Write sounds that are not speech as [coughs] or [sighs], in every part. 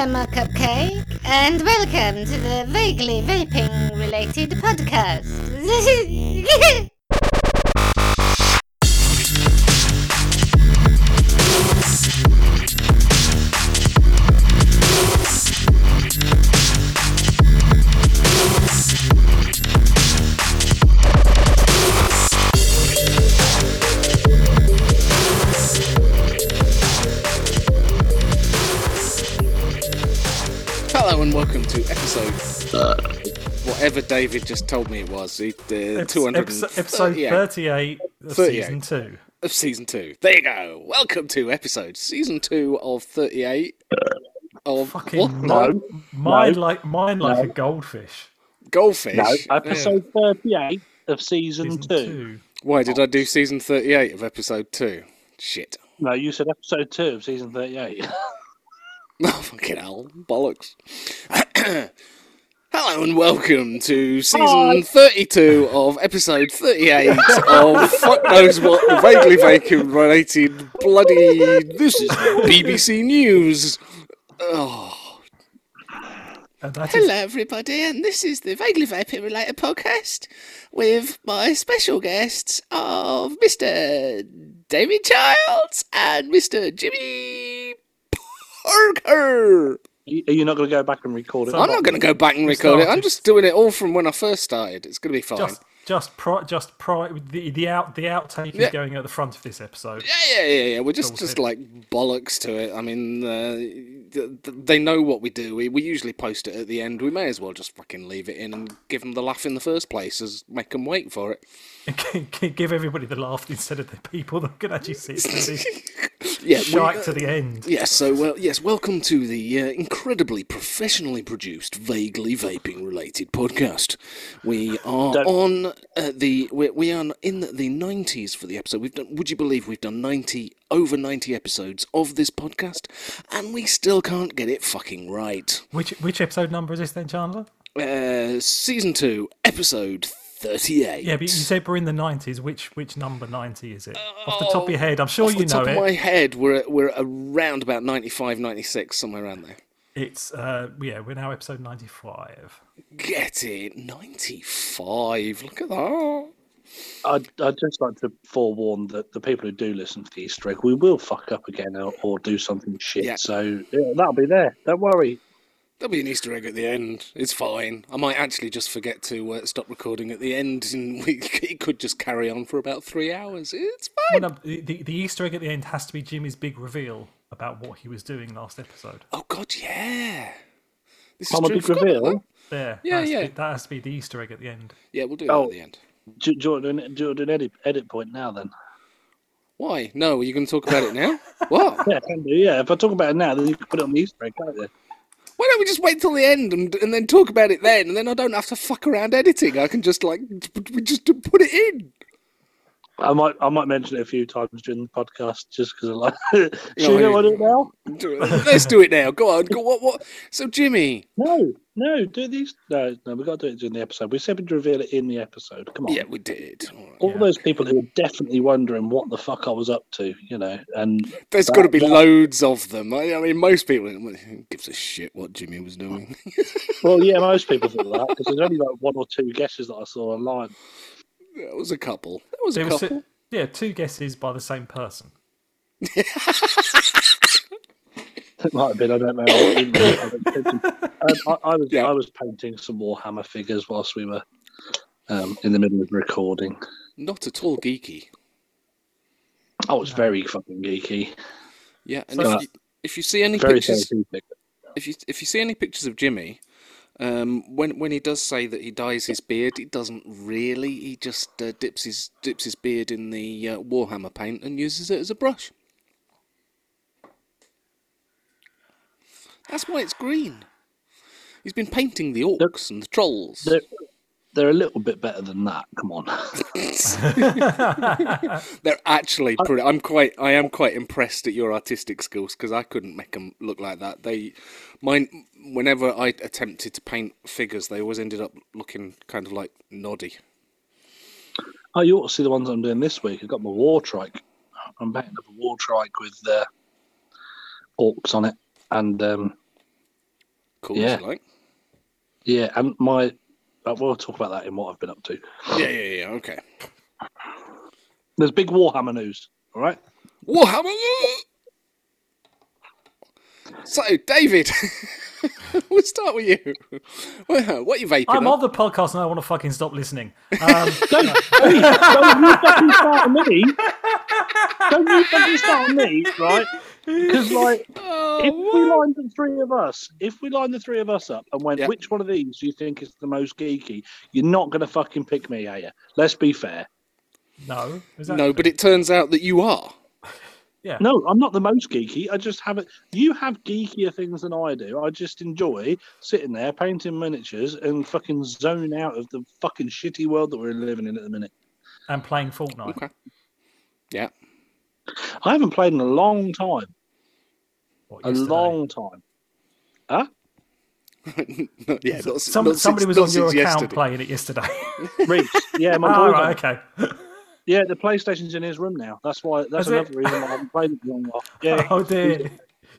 Lemma Cupcake, and welcome to the vaguely vaping related podcast. [laughs] to episode whatever David just told me it was. The uh, two hundred Episode, episode 38 of 38. season 2. of season two. There you go. Welcome to episode season two of thirty-eight. Of Fucking what? no, mine no, like mine like no. a goldfish. goldfish. No, Yeah. episode 38 of season, Season 2. 2. Why did I do season thirty-eight of episode two? Shit. No, you said episode 2 of season 38. [laughs] [laughs] Oh fucking hell, bollocks. [clears throat] Hello and welcome to season Hi. 32 of episode 38 of fuck knows what vaguely vacant related bloody. This is BBC News. Oh. And that is Hello, everybody, and this is the Vaguely Vaping Related podcast with my special guests of Mr. David Childs and Mr. Jimmy Parker. Are you not going to go back and record it? So- I'm not going to go back and We record it. I'm just doing it all from when I first started. It's going to be fine. just just pri- just pri- the the out the outtake Yeah. is going at the front of this episode. Yeah, yeah, yeah, yeah. We're just, just like bollocks to it. I mean, uh, th- th- they know what we do. We, we usually post it at the end. We may as well just fucking leave it in and give them the laugh in the first place, as make them wait for it. [laughs] Give everybody the laugh instead of the people that can actually sit through this [laughs] Yeah, we- shite to the end. Yes, so well, yes, welcome to the uh, incredibly professionally produced, vaguely vaping related podcast. We are Don't- on uh, the we, we are in the nineties for the episode. We've done. Would you believe we've done ninety over ninety episodes of this podcast, and we still can't get it fucking right. Which which episode number is this then, Chandler? Uh, season two, episode thirty-eight. Yeah, but you said we're in the nineties. Which which number ninety is it? Off the top of your head, I'm sure you know. Off you the top it. of my head, we're at, we're at around about 95, 96, somewhere around there. It's uh yeah, we're now episode ninety five. Get it, ninety-five. Look at that. I'd, I'd just like to forewarn that the people who do listen to the Easter egg, we will fuck up again or, or do something shit. Yeah. So yeah, that'll be there. Don't worry. There'll be an Easter egg at the end. It's fine. I might actually just forget to uh, stop recording at the end, and [laughs] we it could just carry on for about three hours. It's fine. Well, no, the, the the Easter egg at the end has to be Jimmy's big reveal about what he was doing last episode. Oh God, yeah. This I'm a true. big reveal. that. There, Yeah, that has yeah. To be, that has to be the Easter egg at the end. Yeah, we'll do that Oh. at the end. Do, do, you want to do, you want to do an edit, edit point now then? Why? No, are you going to talk about it now? what? [laughs] Yeah, can do. Yeah, if I talk about it now, then you can put it on the Easter egg, can't you? Why don't we just wait till the end and and then talk about it then, and then I don't have to fuck around editing. I can just like we just put it in. I might I might mention it a few times during the podcast just because I like. [laughs] Should you know it now? Do it. Let's do it now. Go on. Go. What? What? So Jimmy. No, no, do these. No, no, we've got to do it during the episode. We said we'd reveal it in the episode. Come on. Yeah, we did. All Yeah. those people who are definitely wondering what the fuck I was up to, you know, and there's got to be that- loads of them. I, I mean, most people who gives a shit what Jimmy was doing. well, yeah, most people thought that because there's only like one or two guesses that I saw online. That was a couple. That was a There was couple. yeah, two guesses by the same person. [laughs] It might have been. I don't know. I, didn't really pay attention. um, I, I was Yeah. I was painting some Warhammer figures whilst we were um, in the middle of recording. Not at all geeky. I was very fucking geeky, Yeah, and So- if, you, if you see any pictures, if you if you see any pictures of Jimmy, um, when when he does say that he dyes his beard, he doesn't really. He just uh, dips his dips his beard in the uh, Warhammer paint and uses it as a brush. That's why it's green. He's been painting the orcs and the trolls. They're, they're a little bit better than that. Come on. [laughs] They're actually pretty. I'm quite. I am quite impressed at your artistic skills because I couldn't make them look like that. They, mine. Whenever I attempted to paint figures, they always ended up looking kind of like noddy. Oh, you ought to see the ones I'm doing this week. I've got my war trike. I'm painting up a war trike with uh, orcs on it, and um, Cool. Yeah. Like. Yeah, and my we'll talk about that in what I've been up to. Yeah, yeah, yeah. Okay. There's big Warhammer news. All right. Warhammer. So, David, [laughs] we'll start with you. What are you vaping? I'm on? on the podcast and I want to fucking stop listening. [laughs] Um, Don't, hey, don't you fucking start on me. Don't you fucking start on me, right? Because like, Oh, if we lined the three of us, if we lined the three of us up and went, Yeah. which one of these do you think is the most geeky? You're not going to fucking pick me, are you? Let's be fair. no, is no, but it turns out that you are. Yeah. No, I'm not the most geeky. I just have it. You have geekier things than I do. I just enjoy sitting there painting miniatures and fucking zoning out of the fucking shitty world that we're living in at the minute. and playing Fortnite. Okay. Yeah. I haven't played in a long time. What, A long time. Huh? yeah. [laughs] Not, Some, not somebody since- was on your account yesterday. playing it yesterday. Riggs. Yeah, [laughs] my oh, boy. right, okay. Yeah, the PlayStation's in his room now. That's why. That's Is it? another reason why I haven't played it for a long while. Yeah. [laughs] Oh dear,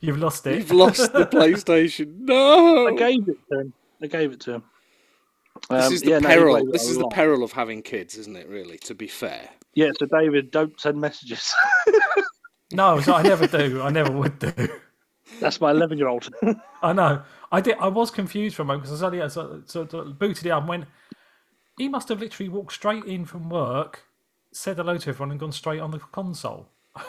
you've lost it. You've lost the [laughs] PlayStation. No. I gave it to him. I gave it to him. This Um, is the yeah, no, he peril. plays it this is the lot. peril of having kids, isn't it? Really, to be fair. Yeah, so David, don't send messages. [laughs] No, so I never do. I never would do. That's my 11 year old. I know. I did. I was confused for a moment because I suddenly so, so, so booted it up and went. He must have literally walked straight in from work, said hello to everyone, and gone straight on the console. [laughs]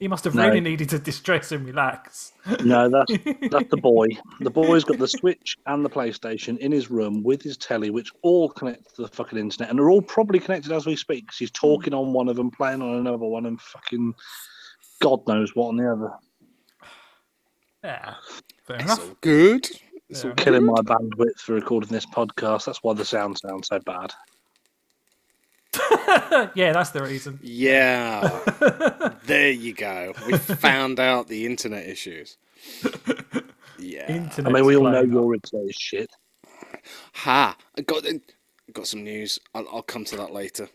he must have No. really needed to distress and relax. no, that's [laughs] that's the boy. The boy's got the Switch and the PlayStation in his room with his telly, which all connect to the fucking internet, and they're all probably connected as we speak. 'cause he's talking on one of them, playing on another one, and fucking God knows what on the other. Yeah, fair It's enough. all good. It's Yeah. all Killing good. my bandwidth for recording this podcast. That's why the sound sounds so bad. [laughs] yeah, that's the reason. Yeah. [laughs] there you go. We found out the internet issues. Yeah. Internet. I mean, we all know your internet is shit. Ha! I got I got some news. I'll, I'll come to that later.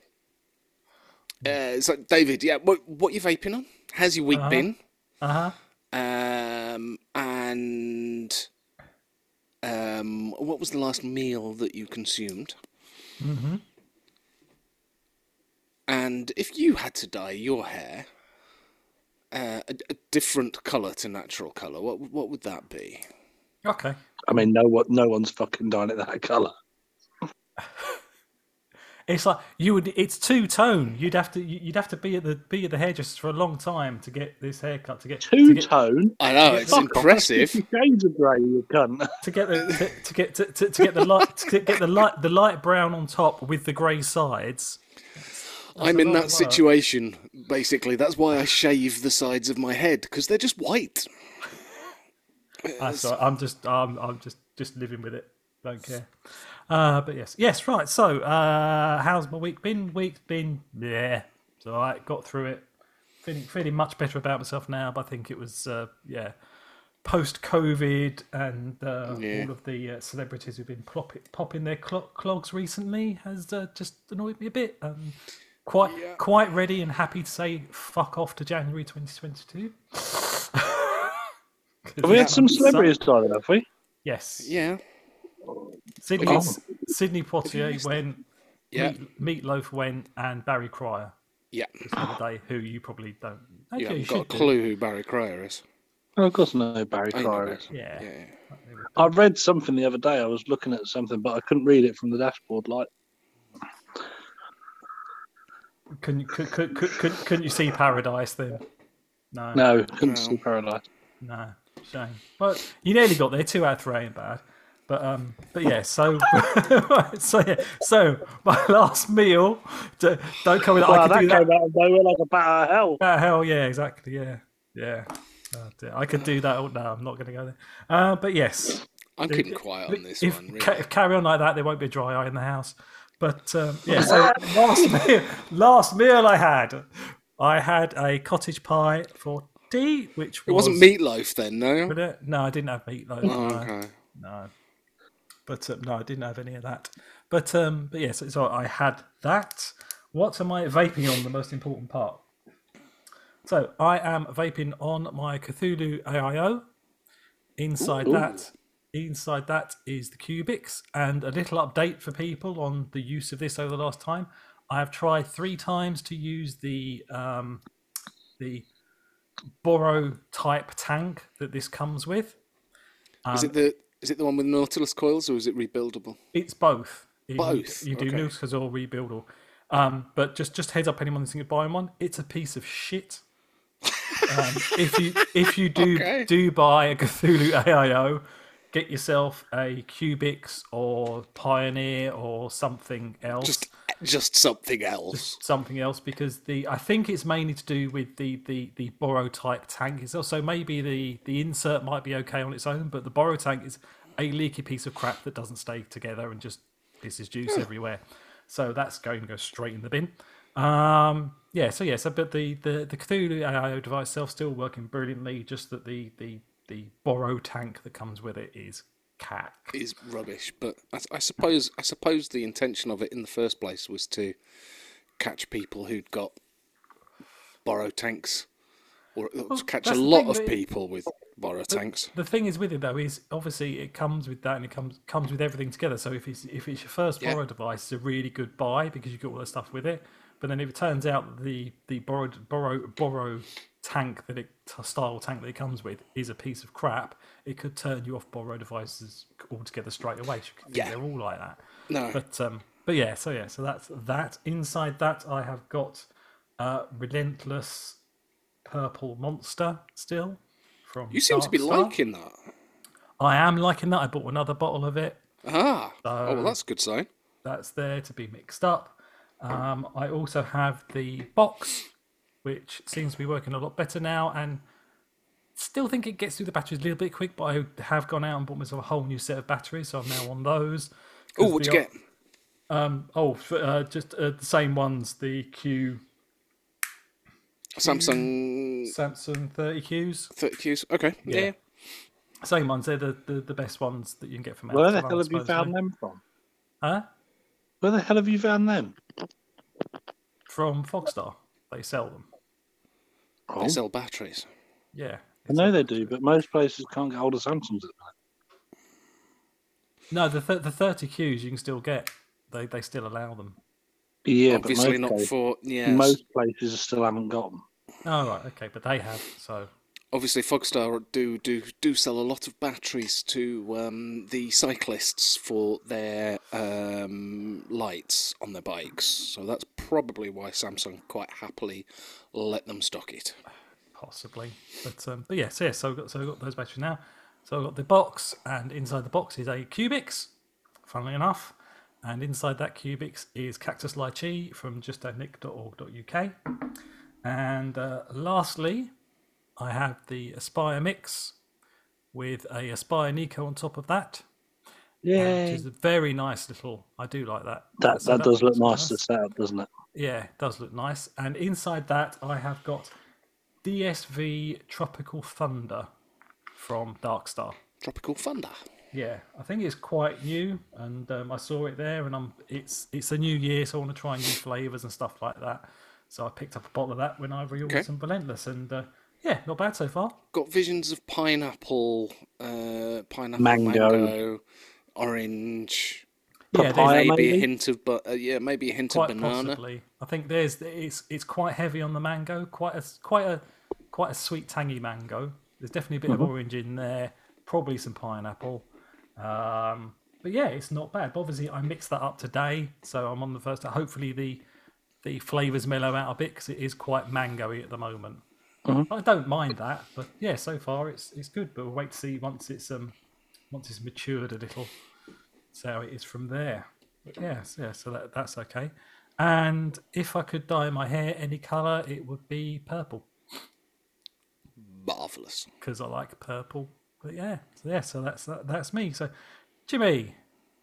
Uh, so, David, yeah, what what you vaping on? How's your week Uh-huh. been? Uh huh. Um, and um, what was the last meal that you consumed? hmm And if you had to dye your hair uh, a, a different colour to natural colour, what what would that be? Okay. I mean, no one, no one's fucking done it that colour. [laughs] It's like you would. It's two tone. You'd have to. You'd have to be at the be at the hairdresser for a long time to get this haircut. To get Two to get, tone. I know it's Fuck off, that's impressive. Fifty Shades of grey, you cunt. to get the to, to get to, to, to get the light to get the light the light brown on top with the grey sides. I'm in that situation. Basically, that's why I shave the sides of my head because they're just white. All right. I'm just I'm I'm just just living with it. Don't care. Uh, but yes, yes, right. So, uh, how's my week been? Week's been yeah, it's all right. Got through it. Feeling feeling much better about myself now. But I think it was uh, yeah, post COVID and uh, Yeah. all of the uh, celebrities who've been plop popping their clo- clogs recently has uh, just annoyed me a bit. Um, quite Yeah. quite ready and happy to say fuck off to January 2022. Have we had some celebrities die then, have we? Yes. Yeah, Sydney, Oh. Sidney Poitier went, yeah, Meat, Meatloaf went, and Barry Cryer yeah. the day, who you probably don't. You Okay, you haven't got a should do. clue who Barry Cryer is. Oh, of course, no. Barry I Cryer. that. is. Yeah. Yeah, yeah. I read something the other day. I was looking at something, but I couldn't read it from the dashboard. Like, Can you could, could, could, could, couldn't you see Paradise then? No, no, couldn't No. see Paradise. no, shame. But you nearly got there. Two out of three ain't bad. But um, but yeah. So [laughs] so yeah. So my [laughs] last meal. Don't come with. Wow, I that do that. came out of nowhere like a bat out of hell. Ah, hell yeah, exactly. Yeah, yeah. Oh, dear. I could do that. Oh, no, I'm not going to go there. Uh, but yes, I'm keeping quiet on this if, one. Really. ca- if carry on like that, there won't be a dry eye in the house. But um, [laughs] yeah, so last meal, last meal I had, I had a cottage pie for tea, which it was, wasn't meatloaf then, no. No, I didn't have meatloaf. Oh, no, okay. no. But um, no, I didn't have any of that. But um, but yes, so I had that. What am I vaping on? The most important part. So I am vaping on my Cthulhu AIO. Inside Ooh. that inside that is the Cubix, and a little update for people on the use of this over the last time. I have tried three times to use the um, the Boro type tank that this comes with. is it the is it the one with Nautilus coils or is it rebuildable? It's both. You- Both, You do okay. Nautilus or rebuild or. Um, but just just heads up anyone thinking of buying one, it's a piece of shit. um, if you if you do [laughs] Okay. do buy a Cthulhu AIO, get yourself a Cubix or Pioneer or something else. Just just something else. something else because the I think it's mainly to do with the the the Boro type tank. It's also maybe the the insert might be okay on its own, but the Boro tank is a leaky piece of crap that doesn't stay together and just pisses juice everywhere. So that's going to go straight in the bin. Um, yeah, so yeah, so but the the the Cthulhu AIO device itself still working brilliantly. Just that the the the Boro tank that comes with it is cack. is rubbish. But I, I suppose I suppose the intention of it in the first place was to catch people who'd got Boro tanks, or to catch a lot of people with Boro tanks. The thing is with it though is obviously it comes with that and it comes comes with everything together. So if it's if it's your first Yeah. Boro device, it's a really good buy because you get all that stuff with it. But then if it turns out the the borrowed Boro Boro tank that it style tank that it comes with is a piece of crap, it could turn you off Boro devices altogether straight away. You could think Yeah. they're all like that. No, But um, but yeah, so yeah, so that's that. Inside that, I have got uh, relentless purple monster still from. you seem to be Star. liking that. I am liking that. I bought another bottle of it. Ah, oh well, that's a good sign. That's there to be mixed up. Um, I also have the box, which seems to be working a lot better now, and still think it gets through the batteries a little bit quick. But I have gone out and bought myself a whole new set of batteries, so I'm now on those. Oh, what'd you get? Um, oh, f- uh, just uh, the same ones. The Q Samsung Samsung 30Qs, 30Qs. Okay, yeah. Yeah. same ones. They're the, the, the best ones that you can get from. Where the hell have you found them from? Huh? Where the hell have you found them? From Fogstar. They sell them. Oh, They sell batteries. Yeah. I know they do, but most places can't get hold of Samsungs at the minute. No, the th- the thirty Qs you can still get. They they still allow them. Yeah, Obviously but most, not places, for yeah. most places still haven't got them. Oh right, okay, but they have. So Obviously, Fogstar do do do sell a lot of batteries to um, the cyclists for their um, lights on their bikes. So that's probably why Samsung quite happily let them stock it. possibly, but um, but yeah, so yeah, so I've got so I've got those batteries now. So I've got the box, and inside the box is a Cubix. Funnily enough, and inside that Cubix is Cactus Lychee from justanick.org.uk. And uh, lastly, I have the Aspire Mix with a Aspire Nico on top of that. Yeah, which is a very nice little. I do like that. That So that does look nice to set up, doesn't it? Yeah, it does look nice. And inside that, I have got DSV Tropical Thunder from Darkstar. Tropical Thunder. Yeah, I think it's quite new, and um, I saw it there, and I'm it's it's a new year, so I want to try new flavors and stuff like that. So I picked up a bottle of that when I reordered Okay. some Relentless, and uh, yeah, not bad so far. Got visions of pineapple, uh, pineapple, Mango. mango, orange. Yeah, Papaya, there's maybe, a hint of but uh, yeah, maybe a hint quite of banana. possibly. I think there's it's it's quite heavy on the mango, quite a quite a quite a sweet tangy mango. There's definitely a bit Mm-hmm. of orange in there, probably some pineapple. Um, but yeah, it's not bad. But obviously, I mixed that up today, so I'm on the first. Hopefully, the the flavors mellow out a bit because it is quite mangoey at the moment. Mm-hmm. I don't mind that, but yeah, so far it's it's good. But we'll wait to see once it's um once it's matured a little, see how it is from there. But yes, yeah, so that that's okay. And if I could dye my hair any color, it would be purple Marvelous. because I like purple. But yeah, so yeah, so that's that, that's me. So, Jimmy,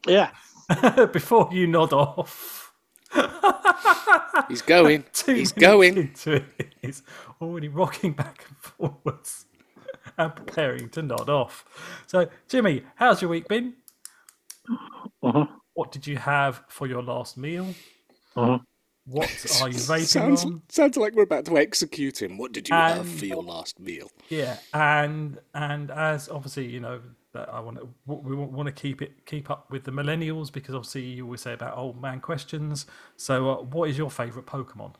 Yeah. [laughs] before you nod off, [laughs] He's going. [laughs] two He's going. into it, he's already rocking back and forwards [laughs] and preparing to nod off. So, Jimmy, how's your week been? Uh-huh. What did you have for your last meal? Uh-huh. What are you vaping Sounds on? sounds like we're about to execute him. What did you have for your last meal? Yeah, and and as obviously you know, that I want to we want to keep it keep up with the millennials because obviously you always say about old man questions. So, uh, what is your favourite Pokemon?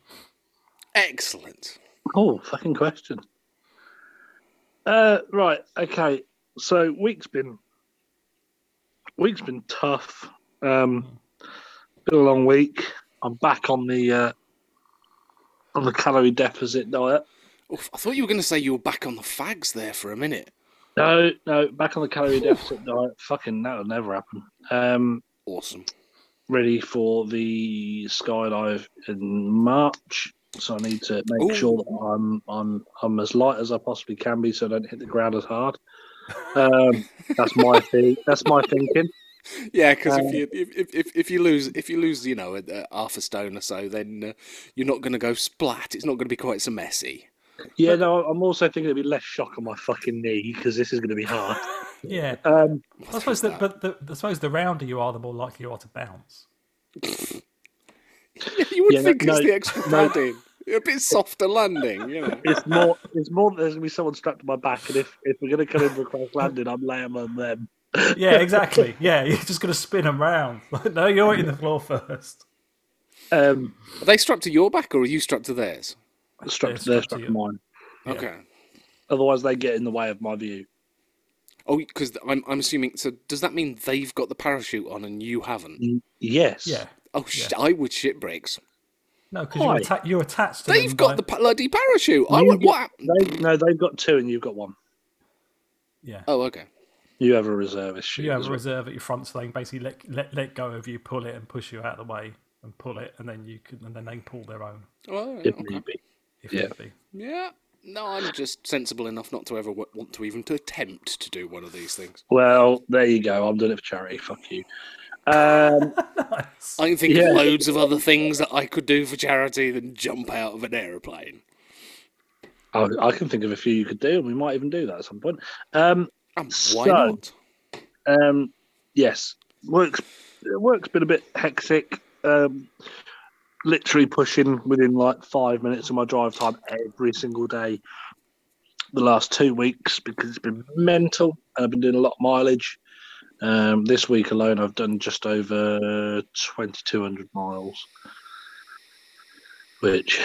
Excellent. Oh, fucking question. Uh, right. Okay. So week's been week's been tough. Um, been a long week. I'm back on the uh, on the calorie deficit diet. Oof, I thought you were going to say you were back on the fags there for a minute. No, no, back on the calorie deficit diet. Fucking that'll never happen. Um, Awesome. ready for the skydive in March. So I need to make Ooh. sure that I'm I'm I'm as light as I possibly can be, so I don't hit the ground as hard. Um, that's my [laughs] thing. That's my thinking. Yeah, because Um, if you if, if- if you lose if you lose you know a, a half a stone or so, then uh, you're not going to go splat. It's not going to be quite so messy. Yeah, no, I'm also thinking there'll be less shock on my fucking knee because this is going to be hard. [laughs] Yeah, Um, I suppose that, but the, I suppose the rounder you are, the more likely you are to bounce. [laughs] you would Yeah, think no, it's the extra no. padding, a bit softer landing. You know. it's more. It's more. There's going to be someone strapped to my back, and if if we're going to come in for a crash landing, I'm laying on them. Yeah, exactly. yeah, you're just going to spin them round. [laughs] no, you're hitting the floor first. Um, Are they strapped to your back or are you strapped to theirs? Strapped to Yeah, their, strapped to strapped mine. Yeah. Okay. Otherwise, they get in the way of my view. Oh, because I'm I'm assuming. So does that mean they've got the parachute on and you haven't? Mm, Yes. Yeah. Oh, sh- I would shit bricks. No, because you're, atta- you're attached to They've them got by- the bloody parachute. I would. get- What? They, no, they've got two, and you've got one. Yeah. Oh, okay. You have a reserve issue. You have as a well. reserve at your front, so they can basically let, let let go of you, pull it, and push you out of the way, and pull it, and then you can, and then they pull their own Oh, yeah, okay. Need be. if Yeah. be. Yeah. No, I'm just sensible enough not to ever w- want to even to attempt to do one of these things. Well, there you go. I'm doing it for charity. Fuck you. Um, [laughs] Nice. I can think Yeah. of loads of other things that I could do for charity than jump out of an aeroplane. I, I can think of a few you could do, and we might even do that at some point. Um, And why So- not? um, yes, work's work's been a bit hectic. Um, literally pushing within like five minutes of my drive time every single day the last two weeks because it's been mental and I've been doing a lot of mileage. Um, this week alone, I've done just over 2,200 miles, which,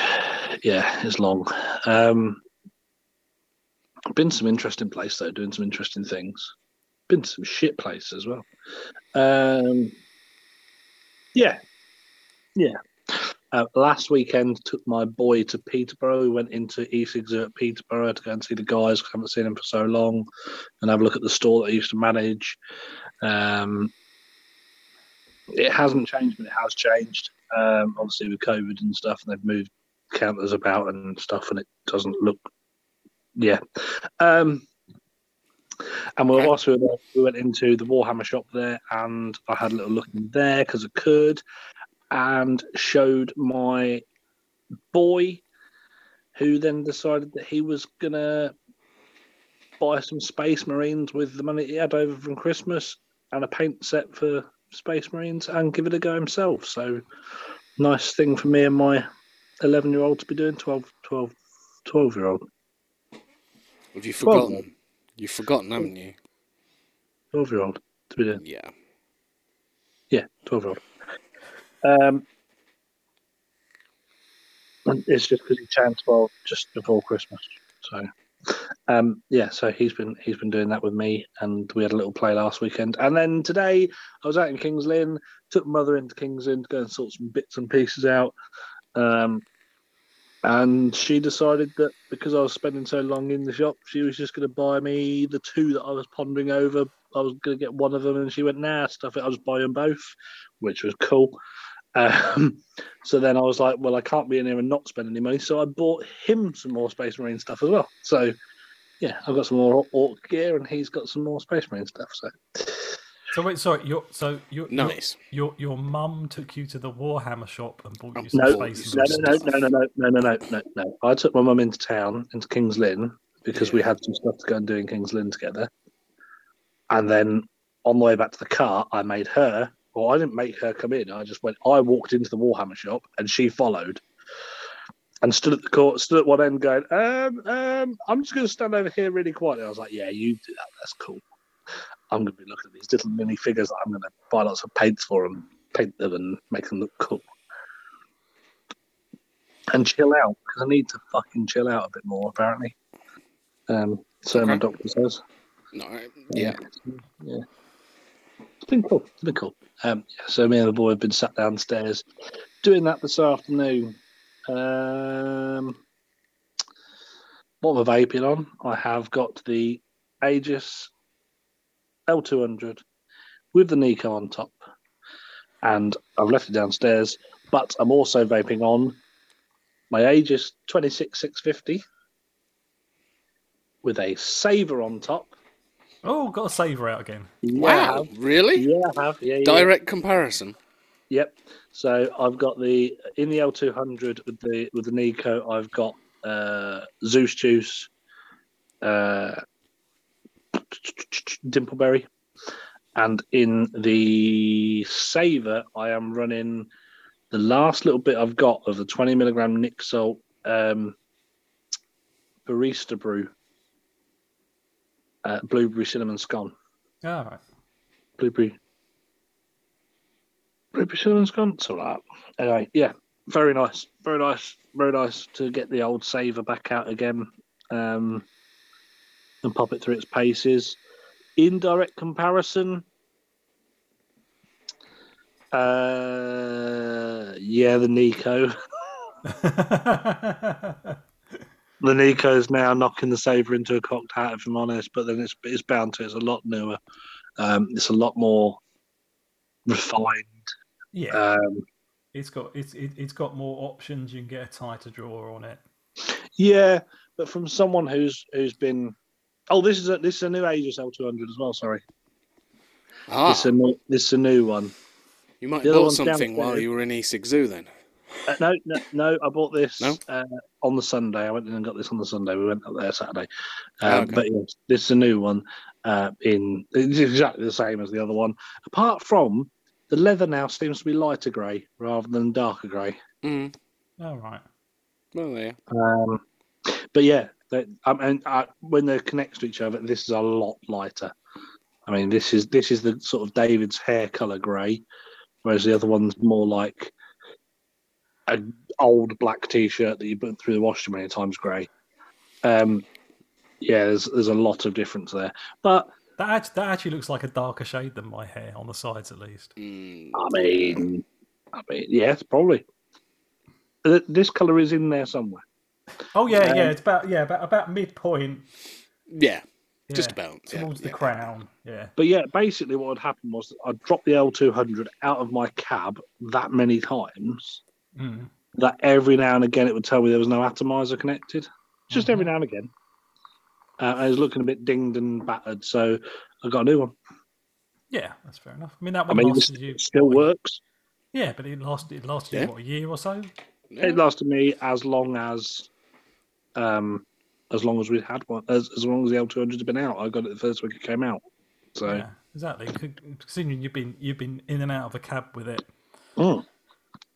yeah, is long. Um, been some interesting place though, doing some interesting things. Been some shit place as well. Um, yeah, yeah. Uh, last weekend, took my boy to Peterborough. We went into East Exit at Peterborough to go and see the guys. I haven't seen them for so long, and have a look at the store that I used to manage. Um, it hasn't changed, but it has changed. Um, obviously, with COVID and stuff, and they've moved counters about and stuff, and it doesn't look. Yeah. Um, and we, whilst we were there, we went into the Warhammer shop there, and I had a little look in there because I could, and showed my boy, who then decided that he was gonna buy some Space Marines with the money he had over from Christmas and a paint set for Space Marines and give it a go himself. So, nice thing for me and my 11 year old to be doing, 12, 12, 12 year old. Have you forgotten? You've forgotten, haven't you? 12 year old to be doing. Yeah. Yeah, 12 year old. Um, and it's just because he turned 12 just before Christmas. So, um, yeah, so he's been he's been doing that with me, and we had a little play last weekend. And then today I was out in Kings Lynn, took mother into Kings Lynn to go and sort some bits and pieces out. Um, and she decided that because I was spending so long in the shop, she was just going to buy me the two that I was pondering over. I was going to get one of them, and she went, "Nah, stuff it. I'll just buy them both," which was cool. Um, so then I was like, "Well, I can't be in here and not spend any money," so I bought him some more Space Marine stuff as well. So yeah, I've got some more Orc gear, and he's got some more Space Marine stuff. So So wait, sorry. Your so your your- Nice. Your your mum took you to the Warhammer shop and bought you Oh, some no, space. no, no, no, no, no, no, no, no, no, no. I took my mum into town, into Kings Lynn, because we had some stuff to go and do in Kings Lynn together. And then on the way back to the car, I made her. Well, I didn't make her come in. I just went. I walked into the Warhammer shop, and she followed, and stood at the court, stood at one end, going, "Um, um, I'm just going to stand over here really quietly." I was like, "Yeah, you do that. That's cool." I'm going to be looking at these little mini figures that I'm going to buy lots of paints for and paint them and make them look cool. And chill out because I need to fucking chill out a bit more. Apparently, um, so my doctor says. No, yeah. yeah. It's been cool. It's been cool. Um, so me and the boy have been sat downstairs doing that this afternoon. Um, what am I vaping on? I have got the Aegis L200 with the Nico on top, and I've left it downstairs. But I'm also vaping on my Aegis 26650 with a saver on top. Oh, got a saver out again. Wow, really? Yeah, I have. Yeah, yeah. Direct comparison. Yep. So I've got the in the L two hundred with the with the Nico. I've got uh, Zeus Juice, uh, Dimpleberry, and in the Saver I am running the last little bit I've got of the twenty milligram Nic Salt um, Barista Brew, uh, blueberry cinnamon scone All right. blueberry blueberry cinnamon scone. It's all right. Anyway, yeah, very nice, very nice, very nice to get the old saver back out again, um, and pop it through its paces. In direct comparison, uh, yeah, the Nico. [laughs] [laughs] The Nico is now knocking the saver into a cocked hat, if I'm honest. But then it's it's bound to. It's a lot newer. Um, it's a lot more refined. yeah, Um, it's got it's it, it's got more options. You can get a tighter drawer on it. yeah, but from someone who's who's been, oh, this is a this is a new Aegis L200 as well. Sorry, Ah, this is a new, this is a new one. you might the have bought one's something while you were in East Zoo then. Uh, no, no, no. I bought this No? uh, on the Sunday. I went in and got this on the Sunday. We went up there Saturday. Oh, Um, okay. But yes, this is a new one. Uh, in it's exactly the same as the other one, apart from the leather now seems to be lighter grey rather than darker grey. Mm. All right. Well, there. Um, but yeah, they, I mean, I, when they're connected to each other, this is a lot lighter. I mean, this is this is the sort of David's hair color grey, whereas the other one's more like a old black t-shirt that you put through the wash too many times grey. Um, yeah, there's there's a lot of difference there, but That actually, that actually looks like a darker shade than my hair on the sides, at least. Mm. I mean, I mean, yes, probably. This color is in there somewhere. Oh yeah, Um, yeah. It's about yeah about about midpoint. Yeah, just yeah, about. yeah, towards the yeah. crown. Yeah. But yeah, basically what had happened was I'd dropped the L200 out of my cab that many times Mm. that every now and again it would tell me there was no atomizer connected. Just every now and again. Uh, I was looking a bit dinged and battered, so I got a new one. Yeah, that's fair enough. I mean, that I one mean, it lasted you. still what, works. Yeah, but it lasted. It lasted Yeah. you, what a year or so. Yeah. It lasted me as long as, um, as long as we had one, as, as long as the L200 had been out. I got it the first week it came out. So, Yeah, exactly. C- Considering you've been you've been in and out of a cab with it, Mm.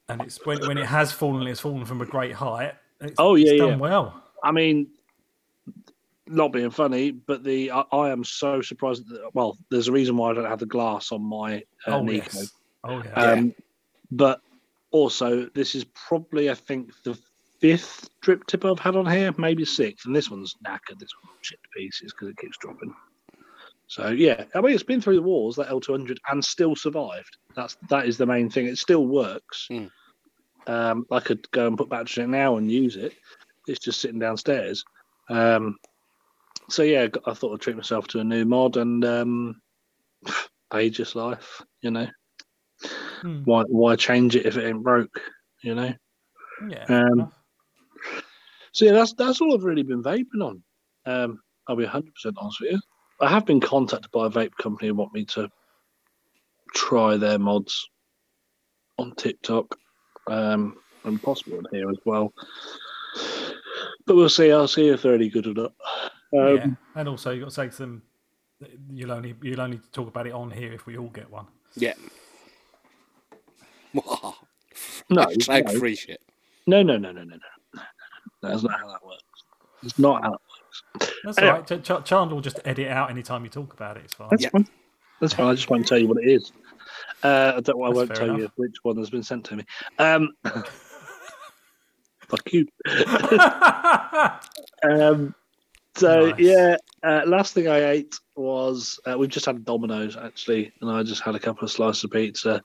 And it's when when it has fallen, it's fallen from a great height. It's, Oh, it's yeah, done yeah. well. I mean, not being funny, but the I, I am so surprised. That, well, there's a reason why I don't have the glass on my uh, oh Nico. yes. Oh yeah. Um, But also, this is probably, I think, the fifth drip tip I've had on here, maybe sixth, and this one's knackered. This one's shit to pieces because it keeps dropping. So yeah, I mean, it's been through the walls that L200 and still survived. That's that is the main thing. It still works. Mm. Um, I could go and put batteries in it now and use it. It's just sitting downstairs. Um, so yeah, I thought I'd treat myself to a new mod and um, [sighs] Aegis life. You know, Hmm. why why change it if it ain't broke? You know. yeah. um. So yeah, that's that's all I've really been vaping on. Um, I'll be hundred percent honest with you. I have been contacted by a vape company who want me to try their mods on TikTok, um, and possibly on here as well. But we'll see. I'll see if they're any good or not. Um, yeah. And also, you've got to say to them, you'll only you'll only talk about it on here if we all get one. Yeah. [laughs] No, Hashtag no. free shit. no, no, no, no, no, no. That's not how that works. It's not how. That's Anyway. all right. Ch- Ch- Chandler will just edit out any time you talk about it. It's fine. That's Yeah. fine. That's fine. I just won't tell you what it is. Uh, I don't. I won't tell you which one has been sent to me. Um, [laughs] fuck you. [laughs] um, so Nice. yeah, uh, last thing I ate was uh, we've just had Domino's actually, and I just had a couple of slices of pizza.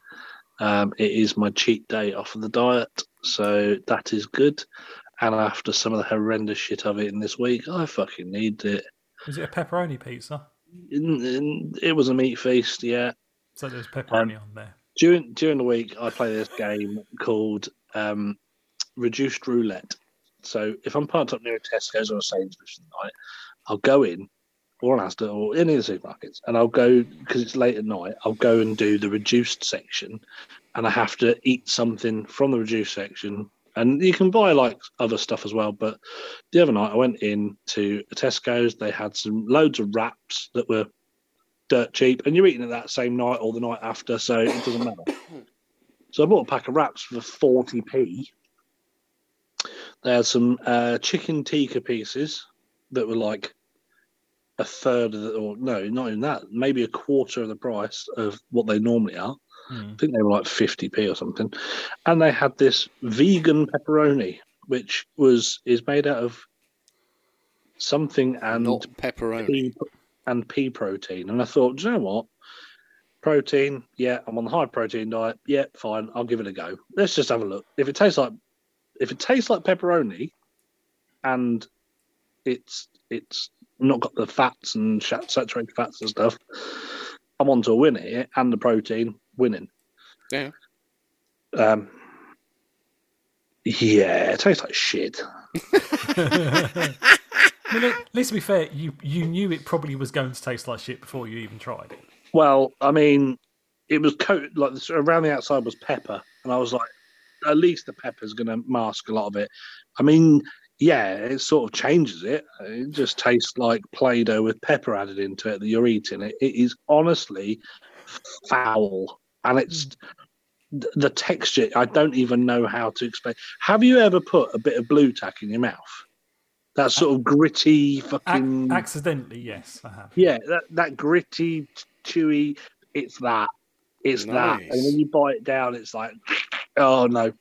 Um, it is my cheat day off of the diet, so that is good. And after some of the horrendous shit I've eaten this week, I fucking need it. Was it a pepperoni pizza? It was a meat feast, yeah. So there's Um, pepperoni on there. during during the week I play this game called um, Reduced Roulette. So if I'm parked up near a Tesco's or a Sainsbury's tonight, I'll go in or an Asda or any of the supermarkets, and I'll go because it's late at night. I'll go and do the reduced section, and I have to eat something from the reduced section. And you can buy like other stuff as well. But the other night I went in to a Tesco's. They had some loads of wraps that were dirt cheap, and you're eating it that same night or the night after, so it doesn't matter. so I bought a pack of wraps for 40p. They had some uh, chicken tikka pieces that were like a third of the, or no, not even that, maybe a quarter of the price of what they normally are. Hmm. I think they were like 50p or something. And they had this vegan pepperoni, which was is made out of something and Not pepperoni. pea and pea protein. And I thought, do you know what? Protein, yeah, I'm on the high protein diet. Yeah, fine, I'll give it a go. Let's just have a look. If it tastes like if it tastes like pepperoni and it's it's not got the fats and saturated fats and stuff, I'm on to a win here and the protein winning. Yeah. Um yeah, it tastes like shit. [laughs] [laughs] I mean, at least to be fair, you you knew it probably was going to taste like shit before you even tried it. Well, I mean, it was coated like around the outside was pepper, and I was like, at least the pepper's going to mask a lot of it. I mean, yeah, it sort of changes it. It just tastes like Play-Doh with pepper added into it that you're eating. It, it is honestly foul, and it's hmm. the texture. I don't even know how to explain. Have you ever put a bit of Blu Tack in your mouth? That sort of gritty, Ac- fucking accidentally, yes, I have. yeah, that, that gritty, chewy, it's that. It's that. And when you bite it down, it's like, [sniffs] oh no.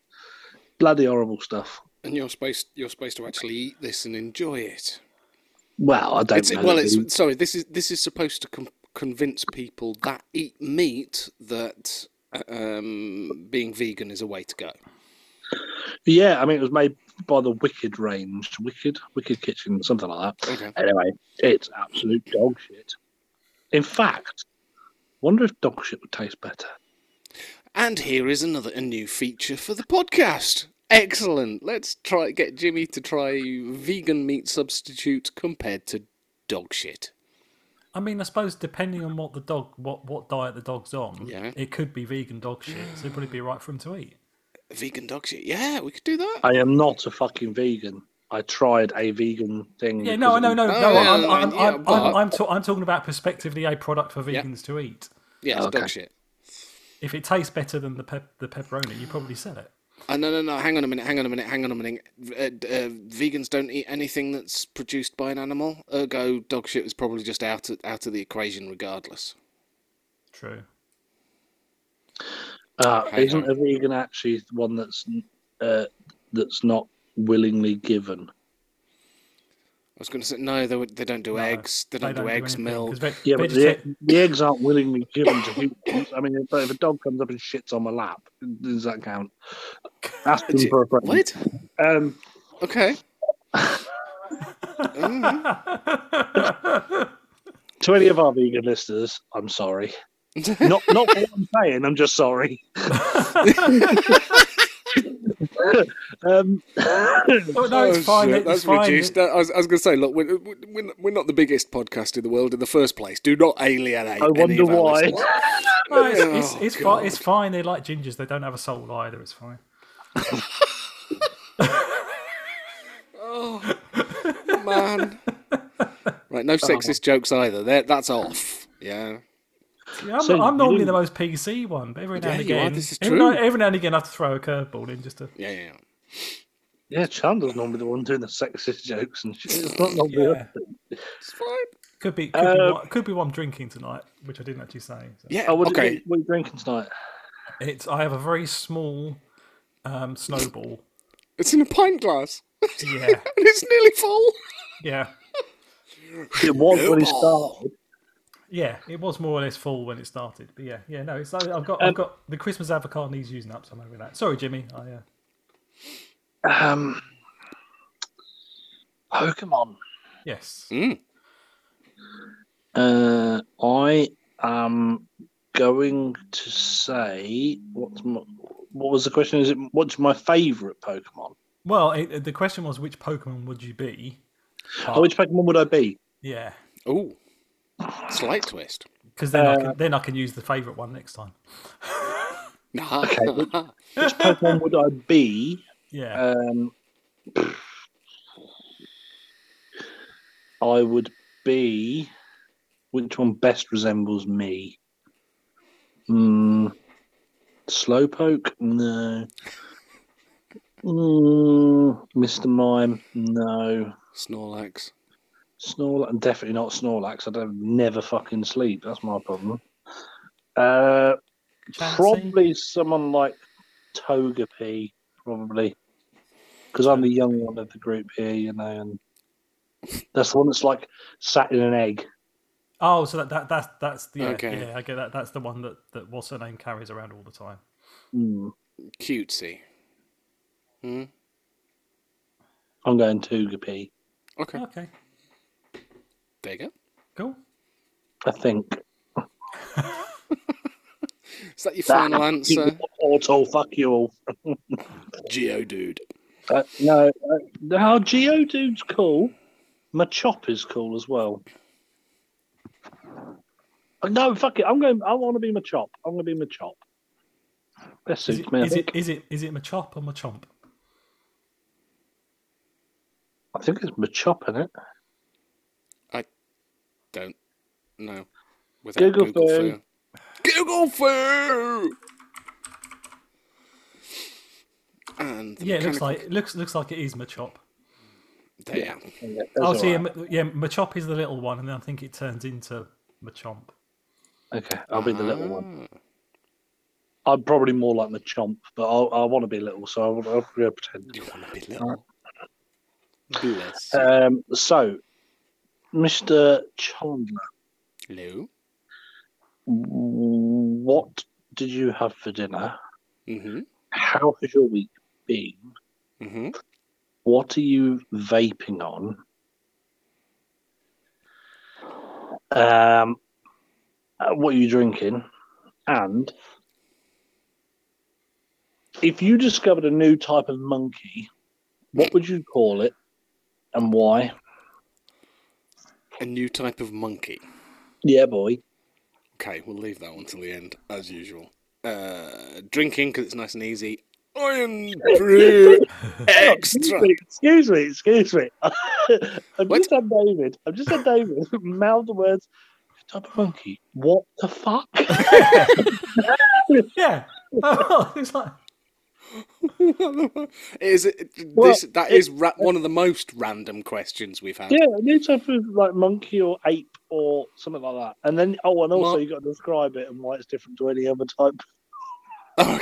Bloody horrible stuff. And you're supposed you're supposed to actually eat this and enjoy it. Well, I don't It's, know. well, it's we- sorry. This is this is supposed to com- convince people that eat meat that uh, um, being vegan is a way to go. Yeah, I mean, it was made by the Wicked range. Wicked? Wicked Kitchen, something like that. Okay. Anyway, it's absolute dog shit. In fact, wonder if dog shit would taste better. And here is another a new feature for the podcast. Excellent. Let's try get Jimmy to try vegan meat substitute compared to dog shit. I mean, I suppose depending on what the dog, what what diet the dog's on, Yeah. it could be vegan dog shit. So it'd probably be right for him to eat. Vegan dog shit. Yeah, we could do that. I am not a fucking vegan. I tried a vegan thing. Yeah, no, no, no, no. I'm, yeah, talking about prospectively a product for Yeah. vegans to eat. Yeah, it's Okay. dog shit. If it tastes better than the pep- the pepperoni, you probably sell it. Uh, no, no, no. Hang on a minute. Hang on a minute. Hang on a minute. Uh, uh, vegans don't eat anything that's produced by an animal. Ergo, dog shit was probably just out of, out of the equation, regardless. True. Uh, isn't a vegan actually one that's uh, that's not willingly given? I was going to say no. They, they don't do No, eggs. They don't, do eggs, anything, milk. 'cause veg- Yeah, but the, the eggs aren't willingly given to humans. I mean, if, if a dog comes up and shits on my lap, does that count? Asking for a friend. What? Um, Okay. Mm. [laughs] to any of our vegan listeners, I'm sorry. Not not what I'm saying. I'm just sorry. [laughs] um, Oh, no, it's Oh, fine. It's That's fine. reduced. I was, I was going to say, look, we're, we're, not- we're not the biggest podcast in the world in the first place. Do not alienate. I any wonder of why. [laughs] No, it's, it's, Oh, it's, God. fine. it's fine. They like gingers. They don't have a soul either. It's fine. [laughs] Oh, man. Right, no sexist jokes either. There, that's off. Yeah. Yeah, I'm, So I'm normally the most PC one, but every now Yeah, and you are, again, this is every, true. now, every now and again, I have to throw a curveball in just to. Yeah, yeah. yeah. yeah, Chandler's normally the one doing the sexist jokes and shit. It's not normally Yeah. It's fine. Could be could, be Uh, what, could be what I'm drinking tonight, which I didn't actually say. So. Yeah. Oh, what, okay. what, what are you drinking tonight? It's I have a very small um, snowball. It's in a pint glass, Yeah, [laughs] and it's nearly full. yeah, It was when he started. Yeah. It was more or less full when it started, but yeah, yeah. No, it's I- I've got Um, I've got the Christmas avocado needs using up, so I'm over that. Sorry, Jimmy. I uh, Um, Pokemon. yes. Mm. Uh, I am going to say what's my, what was the question? Is it what's my favourite Pokemon? Well, it, the question was which Pokemon would you be? Oh, which Pokemon would I be? Yeah, Ooh, slight twist. because then I Uh, can, then I can use the favourite one next time. Nah. [laughs] [laughs] Which Pokemon would I be? Yeah. Um, I would be. Which one best resembles me? Hmm. Slowpoke? No. Mm, Mr. Mime? No. Snorlax. Snorlax? And definitely not Snorlax. I don't never fucking sleep. That's my problem. Uh, Chansey? probably someone like Togepi. Probably because I'm the young one of the group here, you know, and that's the one that's like sat in an egg. Oh, so that, that that's that's the yeah, Okay. yeah, I get that. That's the one that that what's her name carries around all the time. Hmm. Cutesy. Hmm. I'm going Togepi. Okay. Okay, There you go. cool. I think. [laughs] Is that your final answer? Auto, fuck you all. [laughs] Geodude. Uh, no, uh, no, Geodude's cool. Machop is cool as well. Uh, No, fuck it. I'm going. I want to be Machop. I'm going to be Machop. That Is suits it, me. I is think. it is it is it Machop or my Machomp? I think it's Machop in it. Don't. No. Without Google Google, foo. foo. Google foo. And Yeah, it looks like it looks looks like it is Machop. There you. Yeah, that's Oh, so yeah, yeah, Machop is the little one, and then I think it turns into Machomp. Okay, I'll be the little one. Ah. I'm probably more like Machomp, but I'll, I want to be little, so I'll, I'll pretend. You want to be little? Bless. Um, so, Mr. Chandler, Hello. what did you have for dinner? Mm-hmm. How has your week been? Mm-hmm. What are you vaping on? Um, uh, what are you drinking? And if you discovered a new type of monkey, what would you call it and why? A new type of monkey. Yeah, boy. Okay, we'll leave that one till the end, as usual. Uh, drinking because it's nice and easy. Iron Brew [laughs] Extra. Excuse me, excuse me. [laughs] I've What? just had David. I've just had David [laughs] mouth the words type of monkey. What the fuck? Yeah, oh, it's like is it Well, this? That is ra- one of the most random questions we've had. yeah, a new type of like monkey or ape or something like that. And then oh, and also Well- you got to describe it and why it's different to any other type. [laughs] Oh,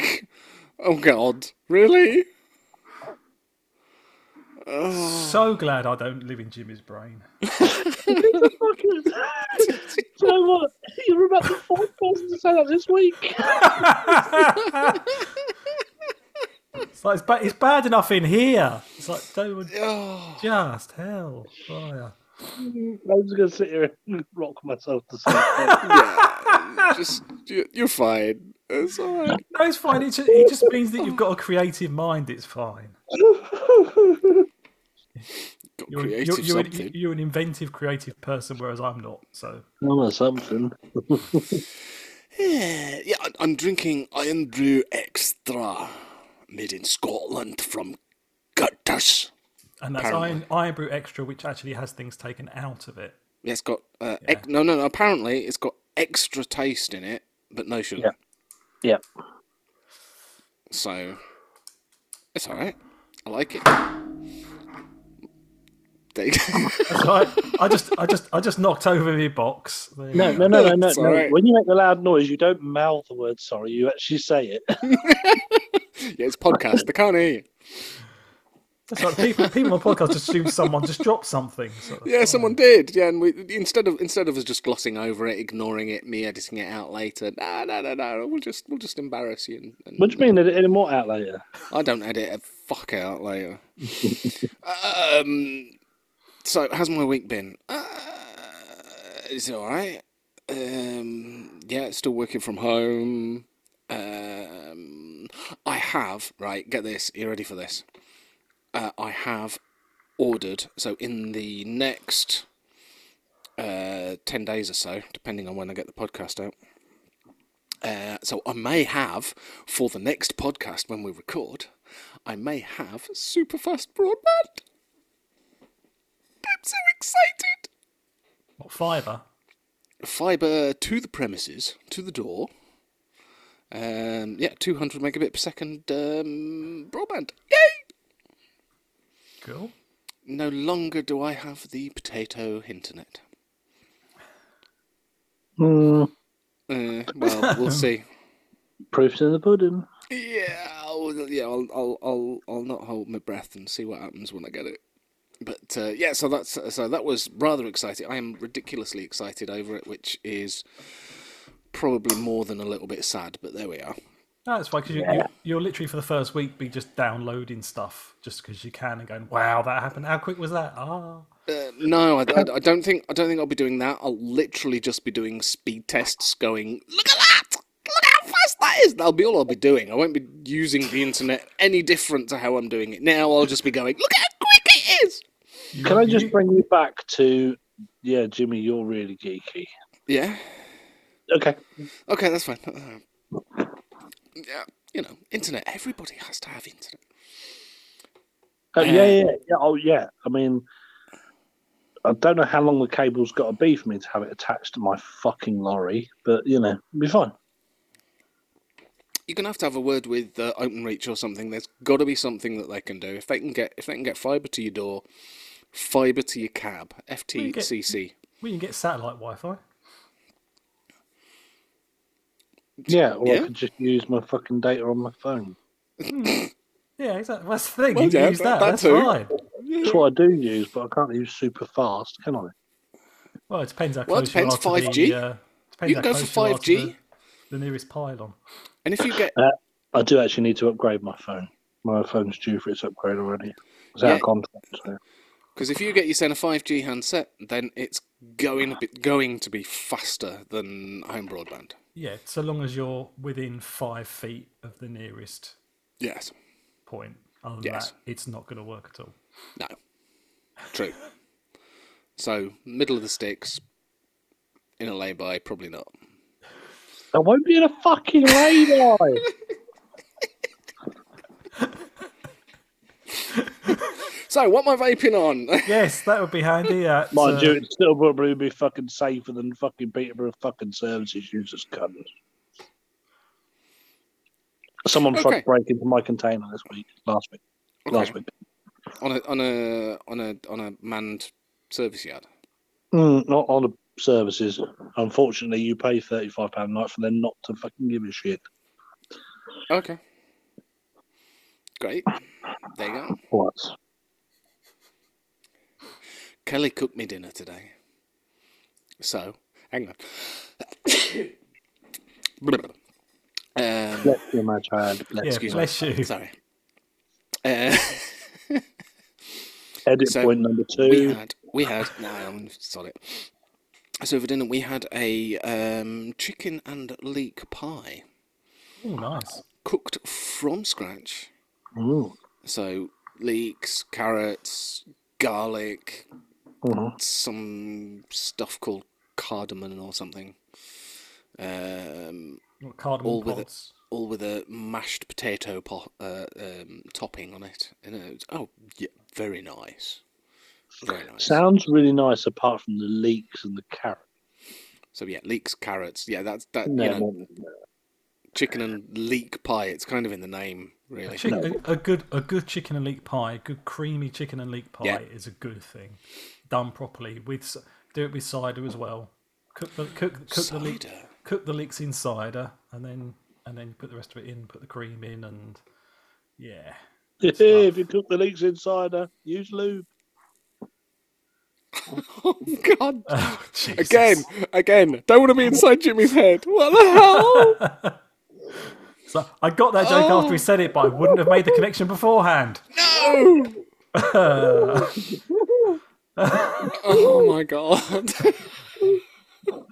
oh God, really? Oh, so glad I don't live in Jimmy's brain. [laughs] [laughs] you know what? You're about the fourth person to say that this week. It's like it's, ba- it's bad enough in here. It's like don't oh. just hell. fire. I'm just gonna sit here and [laughs] rock myself to sleep. [laughs] yeah, [laughs] just you- you're fine. It's all right. No, it's fine. It just, it just means that you've got a creative mind. It's fine. Got You're, creative you're, you're, something. an, you're an inventive, creative person, whereas I'm not. So I'm a something. Yeah, yeah, I- I'm drinking Irn-Bru Extra, made in Scotland from Gutters. and that's Apparently. iron, Irn-Bru extra, which actually has things taken out of it. Yeah, it's got uh, ex- no, no, no. Apparently, it's got extra taste in it, but no sugar. Yeah. So it's all right. I like it. There you go. That's right. I just, I just, I just knocked over your box. No, no, no, no, no. No. all right. When you make the loud noise, you don't mouth the word sorry. You actually say it. [laughs] [laughs] yeah, it's podcast. They can't hear you. That's right. People, people on podcast just assume someone just dropped something. So that's Yeah, fine. someone did. Yeah, and we instead of instead of us just glossing over it, ignoring it, me editing it out later. No, no, no, no. We'll just we'll just embarrass you. And, and What do you mean? Edit any more out later? I don't edit a fuck out later. [laughs] um, so how's my week been? Uh, it's all right. Um, yeah, still working from home. Um, I have right. Get this. You ready for this? Uh, I have ordered. So in the next uh, ten days or so, depending on when I get the podcast out. Uh, so I may have for the next podcast when we record, I may have super fast broadband. I'm so excited. What fibre? Fiber to the premises, to the door. Um, yeah, 200 megabit per second um, broadband. Yay! Cool. No longer do I have the potato internet. Hmm. Uh, well, we'll [laughs] see. proof's in the pudding. Yeah, I'll, yeah, I'll, I'll, I'll, I'll not hold my breath and see what happens when I get it. But uh, yeah, so that's so that was rather exciting. I am ridiculously excited over it, which is probably more than a little bit sad. But there we are. No, that's fine because you, you, you'll literally for the first week be just downloading stuff just because you can and going, "Wow, that happened! How quick was that?" Ah, Uh, no, I, I, I don't think I don't think I'll be doing that. I'll literally just be doing speed tests, going, "Look at that! Look how fast that is!" That'll be all I'll be doing. I won't be using the internet any different to how I'm doing it now. I'll just be going, "Look at how quick it is!" You- Can I just bring you back to, yeah, Jimmy, you're really geeky. Yeah. Okay. Okay, that's fine. Uh, yeah, you know, internet. Everybody has to have internet. Uh, yeah, yeah, yeah, yeah. Oh, yeah. I mean, I don't know how long the cable's got to be for me to have it attached to my fucking lorry, but you know, it'll be fine. You're gonna have to have a word with uh, OpenReach or something. There's got to be something that they can do. If they can get, if they can get fiber to your door, fiber to your cab, you get- FTCC. we can get satellite Wi-Fi. Yeah, or Yeah. I could just use my fucking data on my phone. Yeah, exactly. That's the thing. Well, you can yeah, use that- that. that That's too. fine. That's what I do use, but I can't use super fast, can I? Well, it depends how Well, it close you depends, are 5G. the. Uh, depends You how can go for you are to 5G. The, the nearest pylon. And if you get, I do actually need to upgrade my phone. My phone's due for its upgrade already. It's out Yeah. of contract. So. Because if you get yourself a 5G handset, then it's going to be going to be faster than home broadband. Yeah, so long as you're within five feet of the nearest Yes. point. Other than Yes. that, it's not going to work at all. No. True. So middle of the sticks, in a lay-by, probably not. I won't be in a fucking lay-by. [laughs] So what am I vaping on? [laughs] Yes, that would be handy. At, [laughs] Mind uh, you, it'd still probably be fucking safer than fucking Peterborough fucking services users cunt. Someone tried Okay. to break into my container this week, last week, last week. on a on a on a on a manned service yard. Mm, not on the services. Unfortunately, you pay thirty-five pound a night for them not to fucking give a shit. Okay. Great. There you go. What? Kelly cooked me dinner today. So, hang on. um, Bless you, my child. Bless Yeah, excuse bless me. you. Sorry. Uh, Edit so point number two. we had we had no, I'm sorry. So for dinner we had a um, chicken and leek pie Oh, nice. cooked from scratch. Ooh. So leeks, carrots, garlic, Mhm. some stuff called cardamom or something. Um, What cardamom All with it. pods. all with a mashed potato po- uh, um, topping on it. And it was, oh, yeah, very nice. Very nice. Sounds really nice, apart from the leeks and the carrot. so yeah, leeks, carrots. Yeah, that's that. No, you know, no, no. chicken and leek pie. It's kind of in the name, really. Chick- a, a good a good chicken and leek pie, a good creamy chicken and leek pie Yeah. is a good thing, done properly. With do it with cider as well. Cook the cook cook the leek, Cider. cook the leeks in cider, and then and then you put the rest of it in. Put the cream in, and yeah, [laughs] if you cook the leeks insider, use lube. Oh [laughs] God! [laughs] oh, Jesus. Again, again. Don't want to be inside Jimmy's head. What the hell? So I got that joke after Oh. he said it, but I wouldn't have made the connection beforehand. No! Oh my [laughs] God!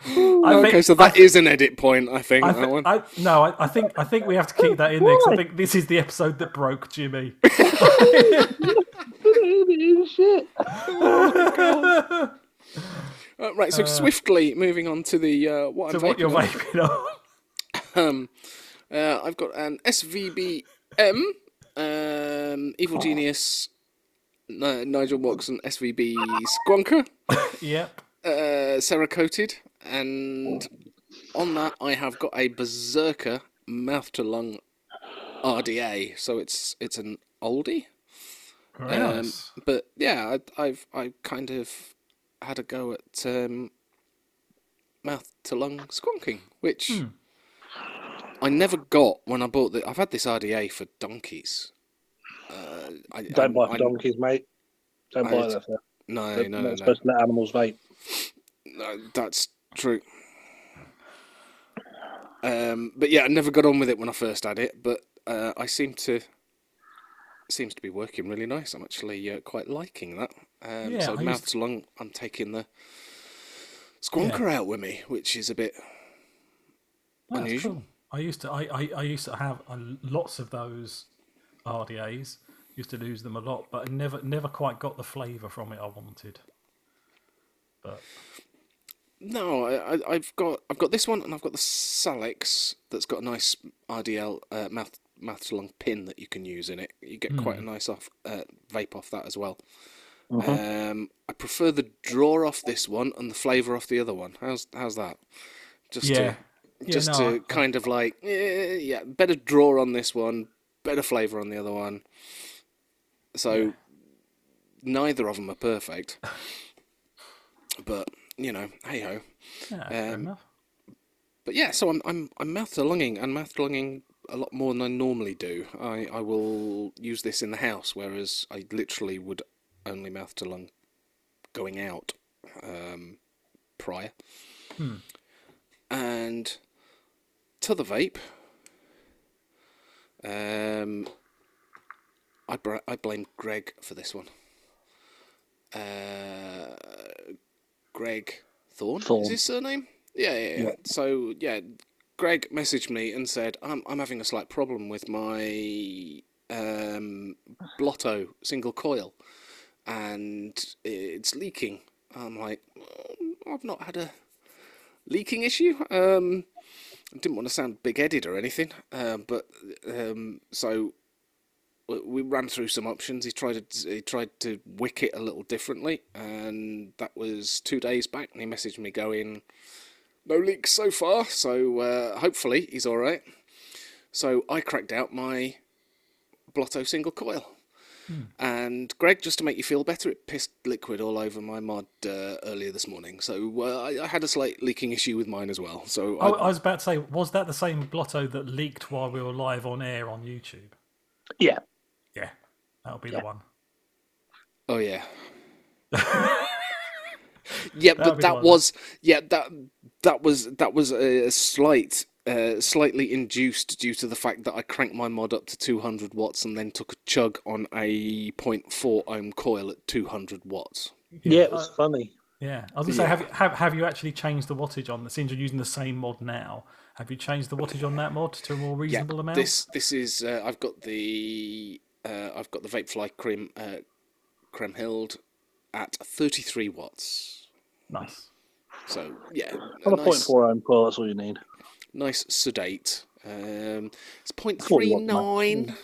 I okay, think- so that is an edit point. I think I that one. I, no, I, I think I think we have to keep that in there 'cause I think this is the episode that broke Jimmy. shit. [laughs] Uh, right, so swiftly moving on to the uh, what So I'm what you're vaping on. vaping on? [laughs] Um, uh, I've got an SVBM, um, Evil Genius, Ni- Nigel Watson SVB Squonker, [laughs] Yep. uh, coated, and on that I have got a Berserker mouth to lung RDA. So it's it's an oldie. Um, but yeah, I, I've I kind of had a go at um, mouth to lung squonking, which Hmm. I never got when I bought the. I've had this RDA for donkeys. Uh, I, Don't buy I- for I- donkeys, mate. Don't I- buy that. For, No, they're no, not no, no, supposed to let animals vape. no. That's true. Um, but yeah, I never got on with it when I first had it. But uh, I seem to seems to be working really nice. I'm actually uh, quite liking that. Um, Yeah, so I used mouth to lung, I'm taking the squonker out with me, which is a bit That's unusual. cool. I used to I, I, I used to have uh, lots of those RDAs. Used to lose them a lot, but I never never quite got the flavour from it I wanted. But No, I, I, I've got I've got this one, and I've got the Salix that's got a nice RDL uh, mouth mouth to lung pin that you can use in it. You get quite a nice off uh, vape off that as well. Um, I prefer the draw off this one and the flavour off the other one. How's how's that? Just yeah, to Yeah, just no, to I- kind of like eh, yeah, better draw on this one, better flavour on the other one. So neither of them are perfect, [laughs] but you know, hey ho. yeah, um. But yeah, so I'm I'm I'm mouth to lunging and mouth to lunging a lot more than I normally do. I, I will use this in the house, whereas I literally would only mouth to lung going out um, prior. And to the vape, um, I br- I blame Greg for this one. Uh, Greg Thorne, Thorne. is his surname? Yeah, yeah, yeah. So yeah, Greg messaged me and said I'm I'm having a slight problem with my um, Blotto single coil, and it's leaking. I'm like, "Mm, I've not had a leaking issue. Um, I didn't want to sound big-headed or anything, um, but um, so we- we ran through some options. He tried to he tried to wick it a little differently, and that was two days back. And he messaged me going, "No leaks so far, so uh, hopefully he's all right." So I cracked out my Blotto single coil. And Greg, just to make you feel better, it pissed liquid all over my mod uh, earlier this morning. So uh, I, I had a slight leaking issue with mine as well. So Oh, I, I was about to say, was that the same blotto that leaked while we were live on air on YouTube? Yeah. Yeah, that'll be the one. Oh yeah. [laughs] yeah, That'll but that was yeah that that was that was a slight uh, slightly induced due to the fact that I cranked my mod up to 200 watts and then took a chug on a 0.4 ohm coil at 200 watts. Yeah, it was funny. Yeah, I was gonna say, have you have, have you actually changed the wattage on? The since you're using the same mod now, have you changed the wattage on that mod to a more reasonable amount? This this is uh, I've got the uh, I've got the Vapefly Creme uh, Kriemhild at 33 watts. Nice. So yeah, On a nice- point four ohm coil, that's all you need. Nice sedate. Um, it's 40 0.39,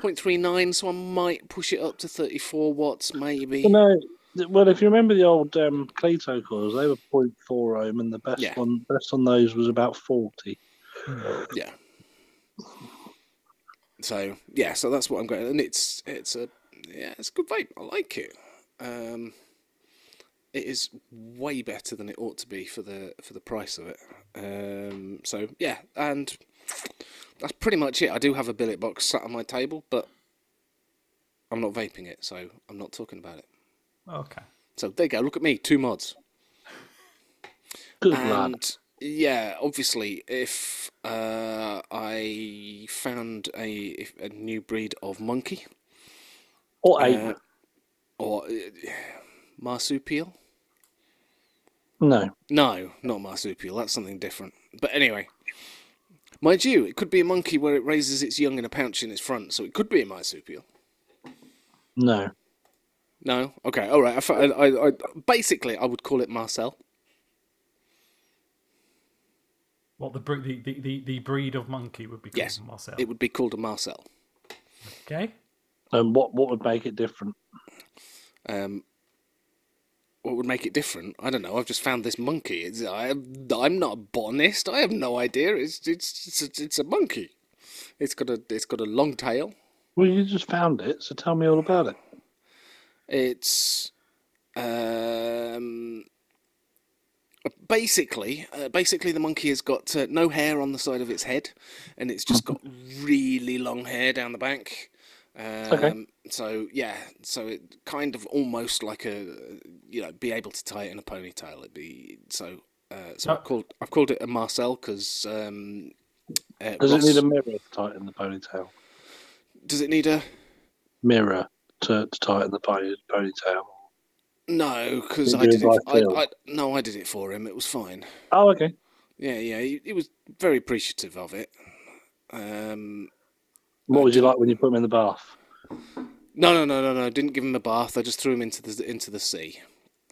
0.39, so I might push it up to 34 watts, maybe. Well, no, well, if you remember the old um, Cleito coils, they were 0.4 ohm, and the best Yeah. one, best on those was about 40. Yeah. so yeah, so that's what I'm going, and it's it's a yeah, it's a good vape. I like it. Um, it is way better than it ought to be for the for the price of it. Um, so yeah, and that's pretty much it. I do have a billet box sat on my table, but I'm not vaping it, so I'm not talking about it. Okay. So there you go. Look at me, two mods. Good lad. And yeah, obviously, if uh, I found a a new breed of monkey Or ape. uh, or uh, marsupial, no. no, not marsupial. That's something different. But anyway, mind you, it could be a monkey where it raises its young in a pouch in its front, so it could be a marsupial. No. No, okay, all right. I, I, I, I basically I would call it Marcel. What the the, the, the, the breed of monkey would be called Yes, Marcel. it would be called a Marcel. Okay. And what what would make it different? Um, what would make it different? I don't know. I've just found this monkey. It's, I, I'm not a botanist. I have no idea. It's it's it's a, it's a monkey. It's got a it's got a long tail. Well, you just found it, so tell me all about it. It's um basically uh, basically the monkey has got uh, no hair on the side of its head, and it's just got [laughs] really long hair down the back. Um, So yeah, so it kind of almost like a you know be able to tie it in a ponytail. It'd be so. Uh, so Oh. I've called I've called it a Marcel because um, uh, Does Ross- it need a mirror to tie it in the ponytail? does it need a Mirror to, to tie it in the pony, ponytail. no because I did it it I. I no I did it for him. It was fine. Oh, okay. Yeah, yeah, he, he was very appreciative of it. Um, What was you like when you put him in the bath? no, no, no, no, no. I Didn't give him a bath. I just threw him into the into the sea.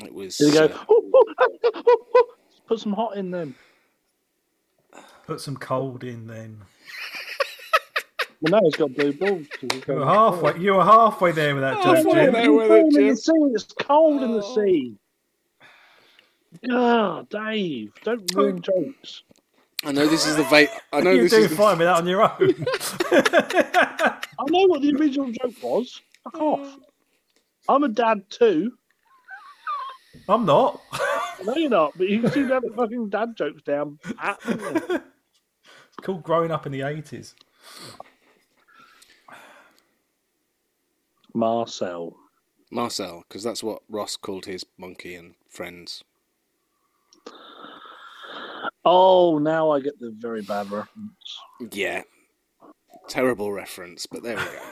It was. Did he go? uh, [laughs] Put some hot in them. Put some cold in then. Well, now he's got blue balls. You were got- halfway. You were halfway there with that joke, Halfway Jim. there. It's with it, cold in Jim. the sea. It's cold in the Oh. sea. God, Dave, don't ruin jokes. I know this is the vape. I know You're this doing is. The, fine with that on your own. [laughs] I know what the original joke was. Fuck off. Uh, I'm a dad too. I'm not. no, you're not, but you seem to have the fucking dad jokes down. pat, don't you? It's called growing up in the 80s. Marcel. Marcel, because that's what Ross called his monkey and friends. Oh, now I get the very bad reference. Yeah, terrible reference, but there we go.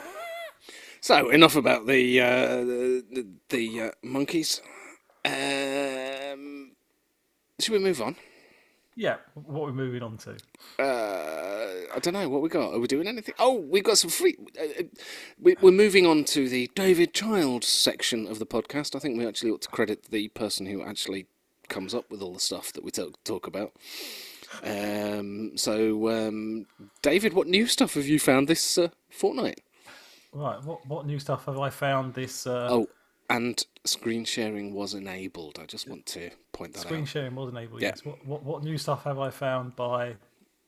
so enough about the uh, the the, the uh, monkeys. Um, should we move on? Yeah, what we're moving on to. uh, I don't know what we got. Are we doing anything? Oh, we've got some free. Uh, uh, we, we're moving on to the David Child section of the podcast. I think we actually ought to credit the person who actually comes up with all the stuff that we talk, talk about. Um, so, um, David, what new stuff have you found this uh, fortnight? Right, what what new stuff have I found this uh, Oh, and screen sharing was enabled. I just want to point that screen out. Screen sharing was enabled? Yeah. Yes. What, what what new stuff have I found by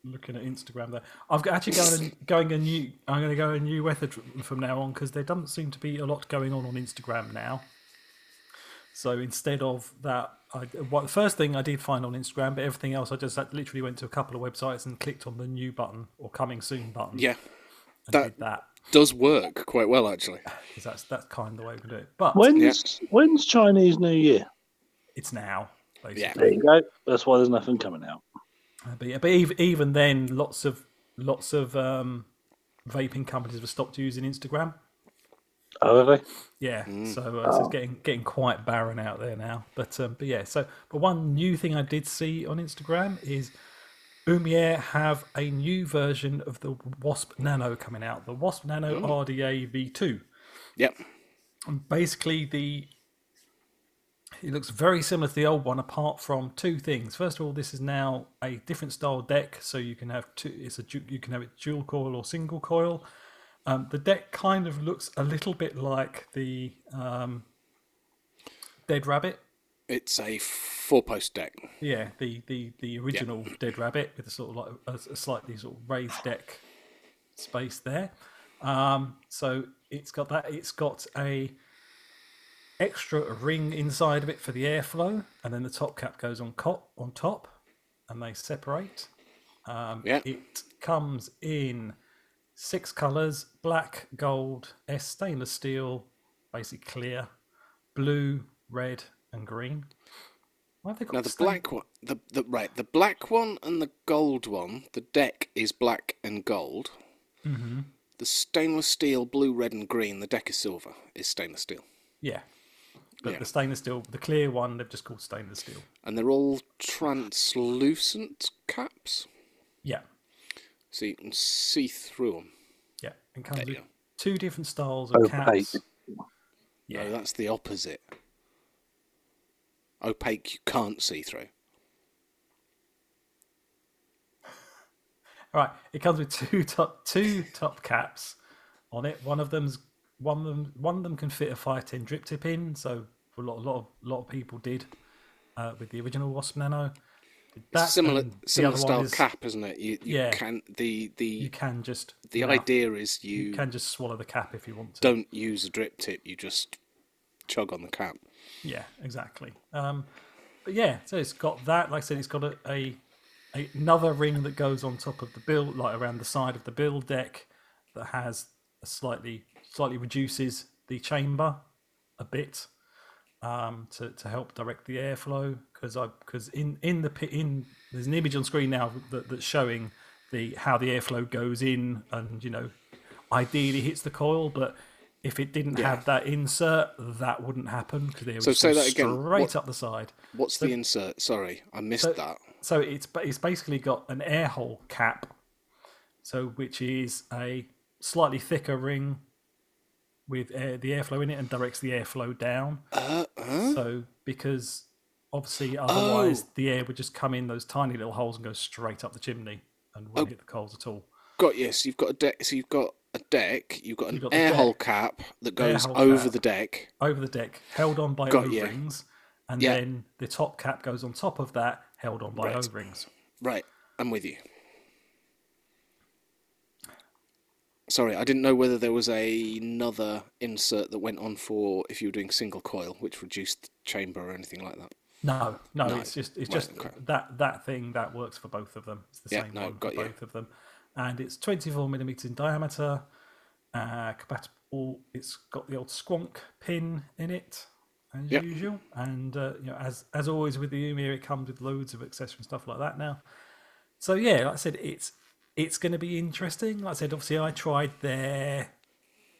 looking at Instagram? There, I've got- actually going [laughs] going a new. I'm going to go a new method from now on because there doesn't seem to be a lot going on on Instagram now. So instead of that, I, well, the first thing I did find on Instagram, but everything else I just like, literally went to a couple of websites and clicked on the new button or coming soon button. Yeah, and that- did that does work quite well, actually. [sighs] because that's that's kind of the way we do it. But When's when's Chinese New Year? it's now. Basically. Yeah. There you go. That's why there's nothing coming out. Uh, But yeah, but even, even then, lots of lots of um, vaping companies have stopped using Instagram. Oh, have they? Yeah, so, uh, so it's getting getting quite barren out there now. But um, but yeah, so but one new thing I did see on Instagram is Oumier have a new version of the Wasp Nano coming out, the Wasp Nano RDA V2. Yep. And basically the it looks very similar to the old one apart from two things first of all this is now a different style deck so you can have two it's a you can have it dual coil or single coil um, the deck kind of looks a little bit like the um, dead rabbit It's a four-post deck. yeah the the, the original dead rabbit with a sort of like a, a slightly sort of raised deck space there Um, so it's got that. It's got a extra ring inside of it for the airflow, and then the top cap goes on cop on top, and they separate. Um, Yeah. It comes in six colors: black, gold, S stainless steel, basically clear, blue, red, and green. Why have they got Now the stain- black one, the, the right, the black one and the gold one. The deck is black and gold. Mm-hmm. The stainless steel, blue, red, and green. The deck is silver. Is stainless steel, Yeah. But Yeah. the stainless steel, the clear one, they've just called stainless steel. and they're all translucent caps, Yeah. So you can see through them. Yeah. It comes There with two different styles of Opaque. caps. Yeah. No, that's the opposite. Opaque, you can't see through. All [laughs] right. It comes with two [laughs] top two top caps on it. One of them's one of them one of them can fit a five ten drip tip in. So a lot a lot of lot of people did uh, with the original Wasp Nano. That, similar, similar style is cap, isn't it? You, you Yeah. can the the You can just the no, idea is you you can just swallow the cap if you want to. don't use a drip tip. You just chug on the cap. Yeah, exactly. Um, but yeah, so it's got that. Like I said, it's got a, a, a another ring that goes on top of the build, like around the side of the build deck, that has a slightly slightly reduces the chamber a bit um, to to help direct the airflow. Because I because in in the in there's an image on screen now that, that's showing the how the airflow goes in and you know ideally hits the coil, but if it didn't Yeah. have that insert, that wouldn't happen because it would So just say that again. straight What- up the side. What's the insert? Sorry, I missed So- that. So it's it's basically got an air hole cap, so which is a slightly thicker ring with air, the airflow in it and directs the airflow down. Uh? So because obviously otherwise Oh. the air would just come in those tiny little holes and go straight up the chimney and Oh. wouldn't hit the coals at all. Got yes. You've got a deck. So you've got a deck. You've got an You've got air deck. hole cap that goes over cap. the deck. Over the deck, held on by Got O ya. rings, and Yeah. then the top cap goes on top of that, held on by Right. O rings. Right, I'm with you. Sorry, I didn't know whether there was a, another insert that went on for if you were doing single coil, which reduced the chamber or anything like that. No, no, No. it's just it's Right, just that that thing that works for both of them. It's the Yeah, same no, one for you. both of them, and it's 24 millimeters in diameter. Uh, compatible. It's got the old squonk pin in it, as Yep. usual. And uh, you know, as as always with the Oumier, it comes with loads of accessories and stuff like that now. So yeah, like I said, it's it's going to be interesting. Like I said, obviously, I tried their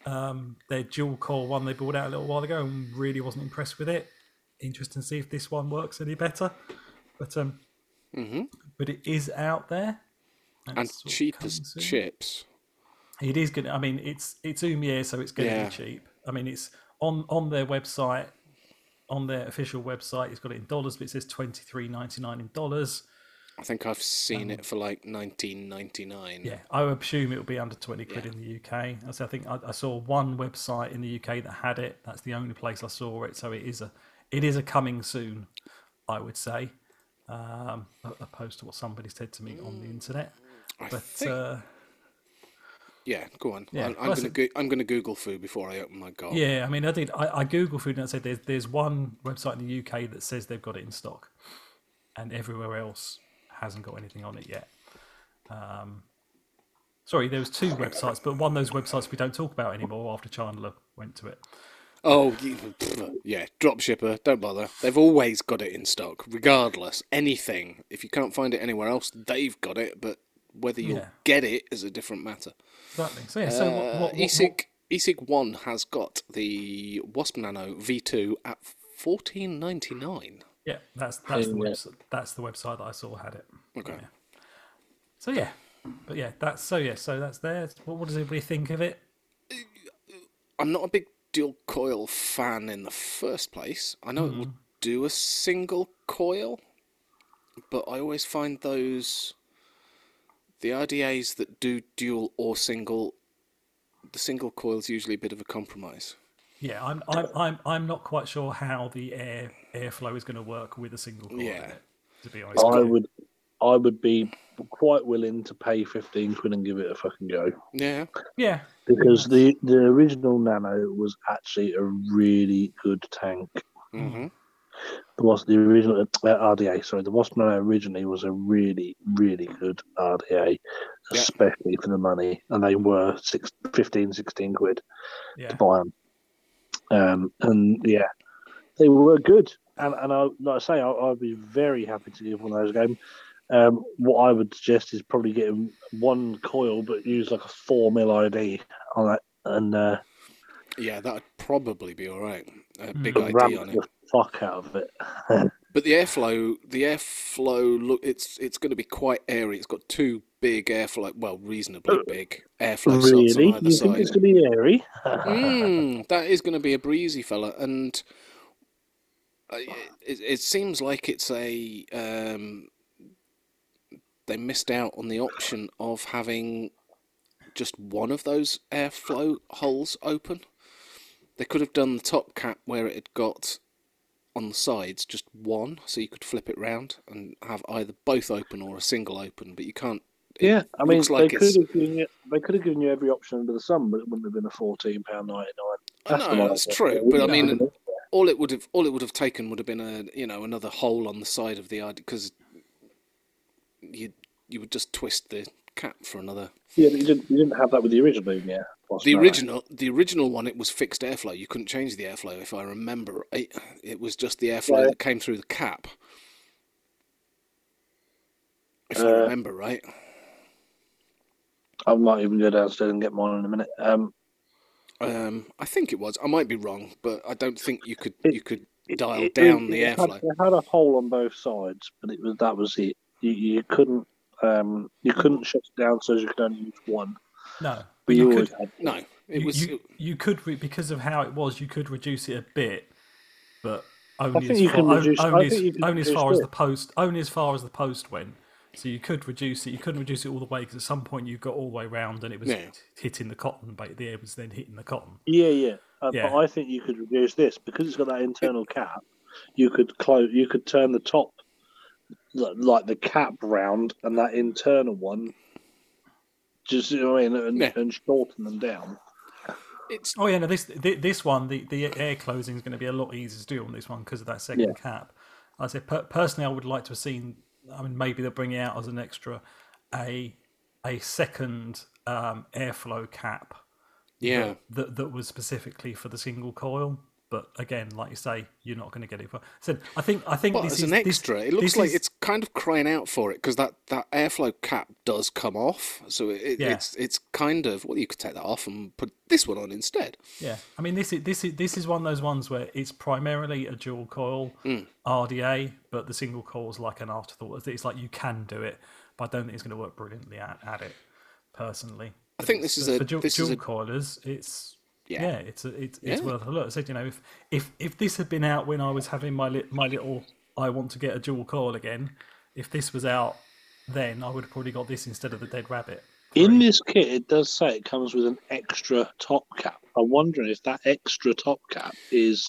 um, their dual core one they brought out a little while ago and really wasn't impressed with it. Interesting to see if this one works any better. But um, hmm but it is out there And cheap as chips. It is going. to I mean, it's it's Oumier, so it's going to Yeah. be cheap. I mean, it's on on their website, on their official website. It's got it in dollars, but it says twenty three ninety nine in dollars. I think I've seen it for like 19.99. Yeah, I would assume it will be under twenty quid in the UK. I say I think I, I saw one website in the UK that had it. That's the only place I saw it. So it is a it is a coming soon. I would say, um, opposed to what somebody said to me on the internet. I But think. uh, yeah, go on. yeah, I'm, I'm gonna I'm gonna Google food before I open my gob. Yeah, I mean, I did. I, I Google food and I said there's there's one website in the UK that says they've got it in stock, and everywhere else hasn't got anything on it yet. Um, sorry, there was two websites, but one of those websites we don't talk about anymore after Chandler went to it. Oh, yeah, dropshipper, don't bother. They've always got it in stock, regardless. Anything. If you can't find it anywhere else, they've got it, but whether you'll Yeah. get it is a different matter. Exactly. So yeah. So what, Uh, what, what, eSig, eSig 1 has got the Wasp Nano V2 at fourteen ninety nine. Yeah, that's that's the website. That's the website that I saw had it. Okay. Yeah. So yeah, but yeah, that's so yeah. So that's there. What, what does everybody think of it? I'm not a big dual coil fan in the first place. I know it Mm. will do a single coil, but I always find those the RDAs that do dual or single. The single coil is usually a bit of a compromise. Yeah, I'm I'm I'm I'm not quite sure how the air airflow is going to work with a single coil in Yeah. it. To be honest, I would, I would be quite willing to pay fifteen quid and give it a fucking go Yeah. Yeah, because the the original Nano was actually a really good tank. hmm The was the original uh, RDA. Sorry, the Wasp Nano originally was a really really good RDA, Yeah. especially for the money, and they were six, 15, 16 quid. yeah. to buy them. Um, and yeah, they were good. And and I, like I say, I, I'd be very happy to give one of those a game. Um, what I would suggest is probably getting one coil, but use like a four mil ID on that, and uh, Yeah, that'd probably be all right. A big Mm. ID ramp on it. the fuck out of it. [laughs] But the airflow, the airflow look, it's it's going to be quite airy. It's got two big airflow, well, reasonably big airflow really, on either you think side. it's gonna be airy? [laughs] Mm, that is going to be a breezy fella, and uh, it, it seems like it's a um, they missed out on the option of having just one of those airflow holes open. They could have done the top cap where it had got on the sides just one, so you could flip it round and have either both open or a single open. But you can't. It yeah, I mean, like they could have given you they could have given you every option under the sun, but it wouldn't have been a fourteen pound ninety nine. I know that's true, but I mean, all it would have all it would have taken would have been a you know another hole on the side of the because you you would just twist the cap for another. yeah, but you didn't you didn't have that with the original, yeah. Wasp The original the original one it was fixed airflow. You couldn't change the airflow if I remember right. It was just the airflow Yeah. that came through the cap. If I Uh, remember right. I might even go downstairs and get mine in a minute. Um, Um, I think it was. I might be wrong, but I don't think you could It- you could dial it- down it- the it had, airflow. it had a hole on both sides, but it was that was it. You, you couldn't um, you couldn't shut it down so you could only use one. No, But but you you always could. had No, it you, was. you, you could re- because of how it was. You could reduce it a bit, but only as far, reduce- only, as, only as reduce far as the post. Only as far as the post went. So you could reduce it. You couldn't reduce it all the way because at some point you got all the way round and it was Yeah. hitting the cotton. But the air was then hitting the cotton. Yeah, yeah. Uh, Yeah. But I think you could reduce this because it's got that internal cap. You could close. You could turn the top, like the cap round, and that internal one. Just you know I mean, and, Yeah. and shorten them down. It's Oh yeah, no. This this one, the, the air closing is going to be a lot easier to do on this one because of that second cap. I said per- personally, I would like to have seen. I mean, maybe they'll bring it out as an extra, a a second um, airflow cap yeah. that that was specifically for the single coil. But again, like you say, you're not going to get it. For, so I think I think But this as is an this- extra, it looks like is- it's kind of crying out for it because that, that airflow cap does come off. So it, Yeah. it's it's kind of well, you could take that off and put this one on instead. Yeah, I mean this is this is this is one of those ones where it's primarily a dual coil Mm. RDA, but the single coil is like an afterthought. It's like you can do it, but I don't think it's going to work brilliantly at, at it. Personally, I think this is for a dual, this is a coilers. It's Yeah. yeah, it's a, it's it's worth a look. I said you know if if if this had been out when I was having my li- my little I want to get a dual coil again, if this was out then I would have probably got this instead of the dead rabbit. In this kit, it does say it comes with an extra top cap. I'm wondering if that extra top cap is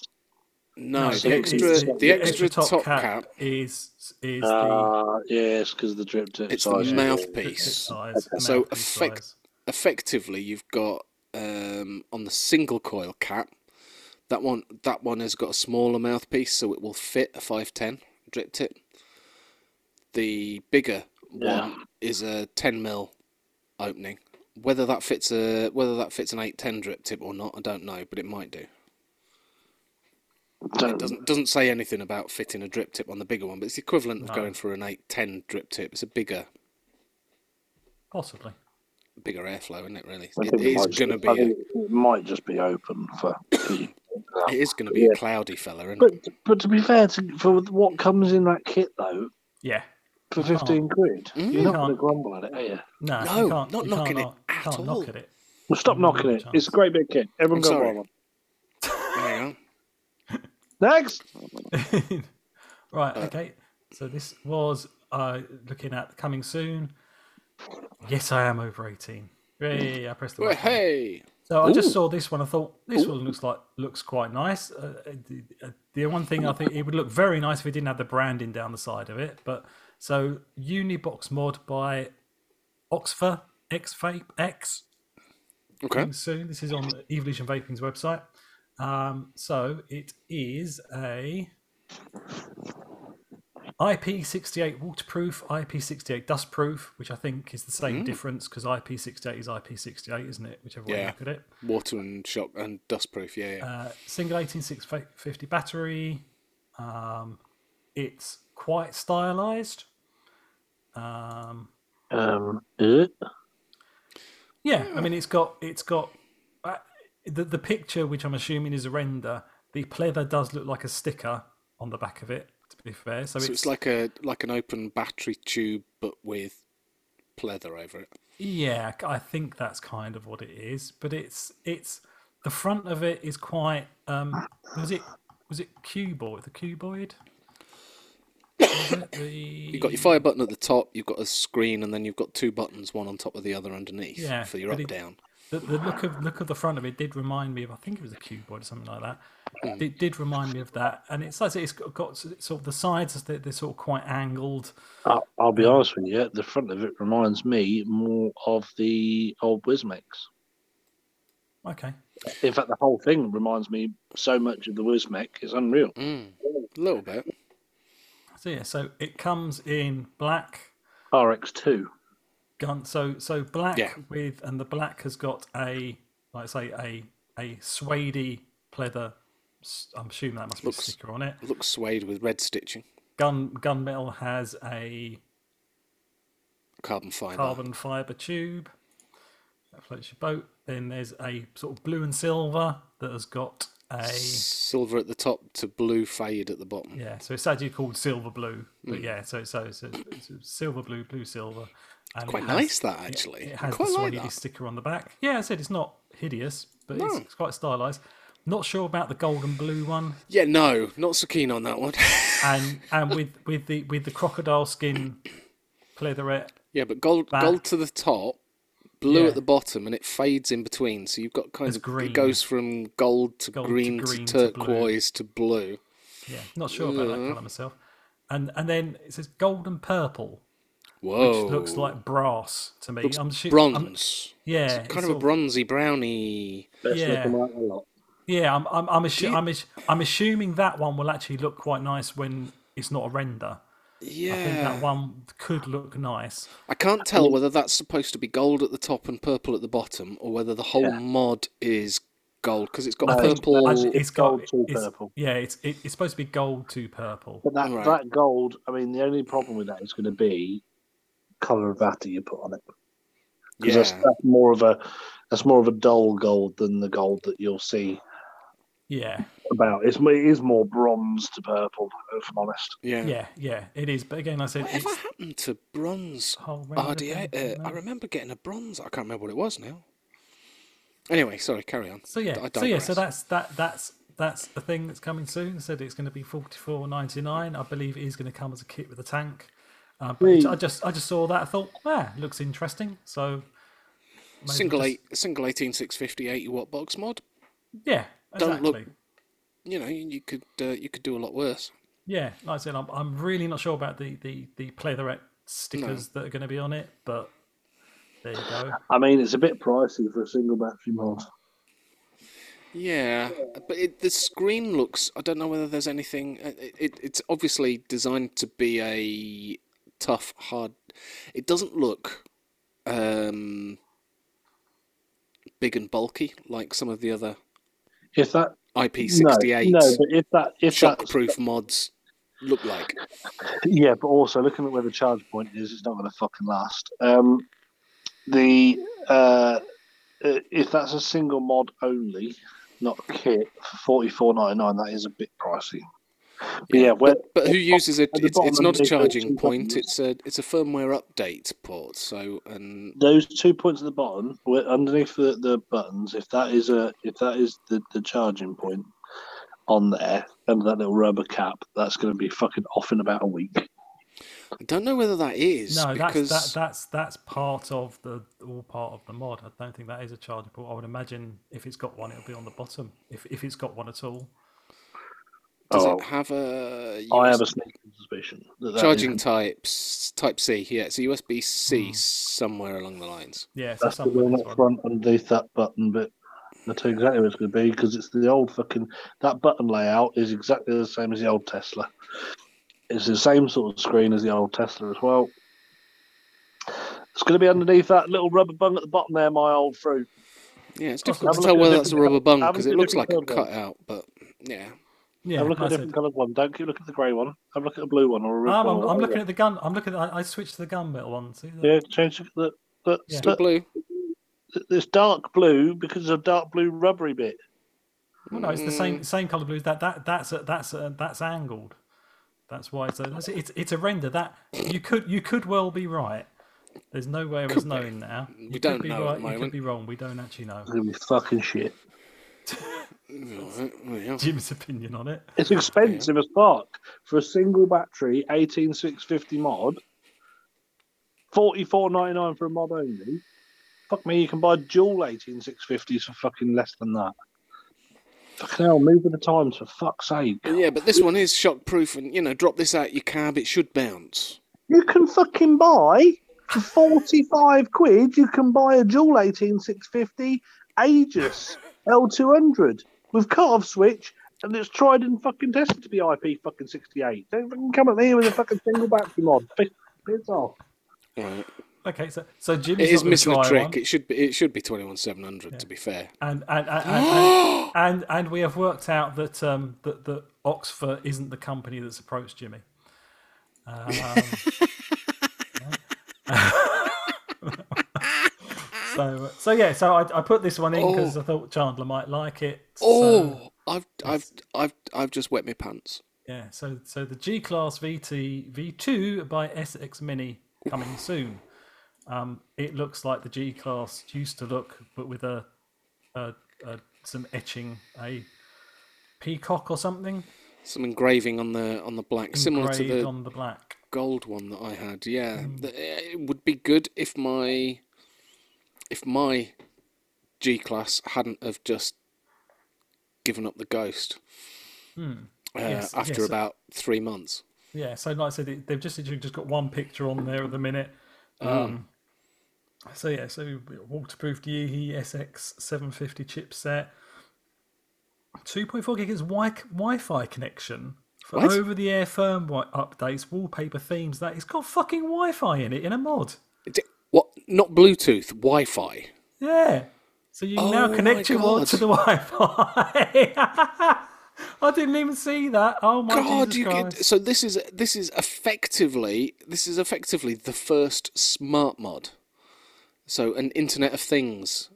no, so the extra it's- the extra top, cap, is is the uh, yes, because the drip tip it's the size. the mouthpiece. size, the So mouthpiece effect- size. Effectively, you've got um, on the single coil cap. That one that one has got a smaller mouthpiece, so it will fit a five ten drip tip. The bigger Yeah. one is a ten mil opening. Whether that fits a whether that fits an eight ten drip tip or not, I don't know, but it might do. It Don't- doesn't doesn't say anything about fitting a drip tip on the bigger one, but it's the equivalent of going for an eight ten drip tip. It's a bigger Possibly. Bigger airflow, isn't it? Really, I it think is might just- going to I be a, it might just be open for. [coughs] it is going to be Yeah. a cloudy fella, and but but to be fair, to, for what comes in that kit though, Yeah. for fifteen quid, Mm. you're not going to grumble at it, are you? No, No, you can't, not you knocking can't it at can't knock all. at it. Well, stop knocking it. chance. It's a great big kit. Everyone I'm go sorry. buy one. [laughs] there you. Next. [laughs] right. Uh, okay. So this was uh, looking at coming soon. Yes, I am over eighteen. Yay! I pressed the Well, button. hey, So I just Ooh. saw this one. I thought this one looks like looks quite nice. Uh, uh, the, uh, the one thing I think it would look very nice if it didn't have the branding down the side of it. But So Unibox mod by Oxford X Vape X Okay. coming soon. This is on Evolution Vaping's website. Um, so it is a IP68 waterproof, IP68 dustproof, which I think is the same difference because IP68 is IP68, isn't it? Whichever way you look at it. Water and shock and dustproof. Yeah, yeah. Uh, single 18650 battery. Um, it's quite stylized. Um, Um, uh, Yeah, I mean it's got it's got uh, the the picture, which I'm assuming is a render. The pleather does look like a sticker on the back of it. Be fair, so, so it's, it's like a like an open battery tube, but with pleather over it. yeah, I think that's kind of what it is. But it's it's the front of it is quite um was it was it cuboid the cuboid. The... You've got your fire button at the top. You've got a screen, and then you've got two buttons, one on top of the other underneath Yeah, for your up it- down. the, the look of look of the front of it did remind me of I think it was a cuboid or something like that. Hmm. It did remind me of that, and it's like it's got, got sort of the sides they're, they're sort of quite angled. I'll, I'll be honest with you. The front of it reminds me more of the old Wismecs. Okay, In fact, the whole thing reminds me so much of the Wismec. It's unreal. Mm, a little bit. so yeah, so it comes in black RX2. gun. So so black Yeah. with and the black has got a like I say a a suede pleather. I'm assuming that must be Looks- a sticker on it. It looks suede with red stitching, Gun gunmetal has a carbon fibre. carbon fiber tube that floats your boat. Then there's a sort of blue and silver that has got a Silver at the top to blue fade at the bottom. yeah. So it's actually called silver blue, but Hmm. yeah. So so it's, a, it's silver blue, blue silver. And Quite it has- nice that actually. It I has quite the Swahili sticker on the back. Yeah, I said it's not hideous, but it's, it's quite stylized. Not sure about the gold and blue one, Yeah, no, not so keen on that one. [laughs] and and with with the with the crocodile skin [clears throat] pleatherette. yeah, but gold That- gold to the top, blue Yeah. at the bottom, and it fades in between. So you've got kind There's of green. it goes from gold to, Gold to green, green to to blue. turquoise to blue. Yeah, not sure about that colour myself. And and then it says gold and purple, Whoa, which looks like brass to me. Looks I'm assu- I'm- bronze. yeah, It's it's kind of a bronzy browny. Best Yeah. looking like a lot. Yeah, I'm I'm I'm, assu- you- I'm, assu- I'm assuming that one will actually look quite nice when it's not a render. Yeah, I think that one could look nice. I can't tell whether that's supposed to be gold at the top and purple at the bottom, or whether the whole Yeah. mod is gold because it's got No, purple. Actually, it's it's got gold to it's- purple. Yeah, it's it, it's supposed to be gold to purple. But that, Right. that gold, I mean, the only problem with that is going to be colour of batter you put on it. Because yeah, that's, that's more of a that's more of a dull gold than the gold that you'll see Yeah, about. It's it is more bronze to purple, if I'm honest. yeah, yeah, yeah. It is, but again, I said Whatever it's happened to bronze whole render RDA? Uh, I remember getting a bronze. I can't remember what it was now. Anyway, sorry, carry on. So yeah, I so yeah, so that's that that's that's the thing that's coming soon. Said it's going to be forty four ninety nine. I believe it is going to come as a kit with a tank. Uh, but Really? I just I just saw that. I thought, ah, looks interesting. So maybe single just- eight, single eighteen six fifty eighty watt box mod. Yeah, Don't exactly. look- You know, you, you could uh, you could do a lot worse. Yeah, like I said, I'm, I'm really not sure about the the the pleatherette stickers that are going to be on it, but there you go. I mean, it's a bit pricey for a single battery mod. Yeah, but it, the screen looks. I don't know whether there's anything. uh, It, it, it's obviously designed to be a tough, hard. It doesn't look um, big and bulky like some of the other If that IP68 no, no, but if that if shockproof mods look like. Yeah, but also looking at where the charge point is, it's not going to fucking last. Um, the uh, uh, if that's a single mod only, not a kit for forty four ninety nine, that is a bit pricey. But yeah, where, But who uses it? It's, it's not a charging point. buttons. It's a it's a firmware update port. So and those two points at the bottom, underneath the, the buttons, if that is a if that is the, the charging point on there under that little rubber cap, that's going to be fucking off in about a week. I don't know whether that is No, because that's that, that's that's part of the all part of the mod. I don't think that is a charging port. I would imagine if it's got one, it'll be on the bottom. If if it's got one at all. Does Oh. it have a I have a sneaking suspicion that that charging is- types Type C? Yeah, it's a USB C Hmm. somewhere along the lines. Yeah, so That's the one up front underneath that button bit. I tell you exactly what it's going to be because it's the old fucking that button layout is exactly the same as the old Tesla. It's the same sort of screen as the old Tesla as well. It's going to be underneath that little rubber bung at the bottom there, my old fruit. Yeah, it's difficult to tell whether that's a rubber bung because it looks like a cutout, but yeah. Yeah, have a look at a different coloured one. Don't keep looking at the grey one. Have a look at the blue one or a red one. I'm, or I'm looking at the gun. I'm looking. At, I, I switched to the gunmetal one. See that? Yeah, change the, the, the, Yeah. Still the- blue. this dark blue because of dark blue rubbery bit. Well, no, it's the same Mm. same color blue. That that that's a, that's a, that's angled. That's why it's a, it's it's a render. That you could you could well be right. There's no way of us knowing now. We You could don't be know at right. the You could be wrong. We don't actually know. It's going to be fucking shit. Right, well, yeah. Jim's opinion on it. It's expensive as fuck for a single battery 18650 mod. Forty four ninety nine for a mod only. Fuck me, you can buy dual 18650s for fucking less than that. Fucking hell, move with the times for fuck's sake. Yeah, but this one is shock proof, and you know, drop this out your cab, it should bounce. You can fucking buy for 45 quid, you can buy a dual 18650 Aegis L200 with cut off switch and it's tried and fucking tested to be IP fucking 68. Don't fucking come at me with a fucking single battery mod. Piss piss off. Right. Okay, so so Jim's It is missing a trick. one, It should be. It should be twenty one seven hundred. To be fair. and and and, and, and, [gasps] and and we have worked out that um that that Oxford isn't the company that's approached Jimmy. Um, [laughs] [laughs] so so yeah, so I, I put this one in because Oh. I thought Chandler might like it. so- Oh, I've, I've, I've, I've just wet my pants. Yeah, so so the G Class VT V2 by SX Mini coming soon. Um, it looks like the G Class used to look, but with a, a, a some etching, a peacock or something Some engraving on the on the black, similar to the on the black. gold one that I had. Yeah, Mm. It would be good if my if my G class hadn't have just given up the ghost uh, Hmm. Yes, after yes. about three months. Yeah, so like I said, they've just literally just got one picture on there at the minute. Mm. Um, so yeah, so waterproof Yihi SX 750 chipset, 2.4 gigahertz wi- Wi-Fi connection for What? over-the-air firmware updates, wallpaper themes. That it's got fucking Wi-Fi in it in a mod. D- What? Not Bluetooth, Wi-Fi. Yeah, so you can Oh now connect your mod to the [laughs] Wi-Fi. [laughs] I didn't even see that. Oh my God, Jesus you Christ. could, so this is this is effectively this is effectively the first smart mod. So an Internet of Things.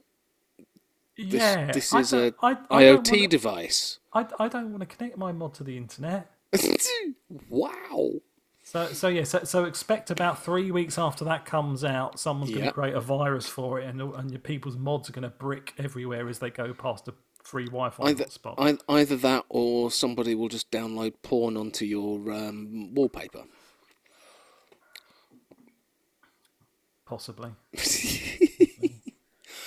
This, yeah, this is a I- I IoT wanna- device. I, I don't want to connect my mod to the internet. [laughs] wow. So so yeah, so, so expect about three weeks after that comes out, someone's going to create a virus for it, and and your people's mods are going to brick everywhere as they go past a free Wi-Fi Either, ei- either that or somebody will just download porn onto your um, wallpaper. Possibly. [laughs]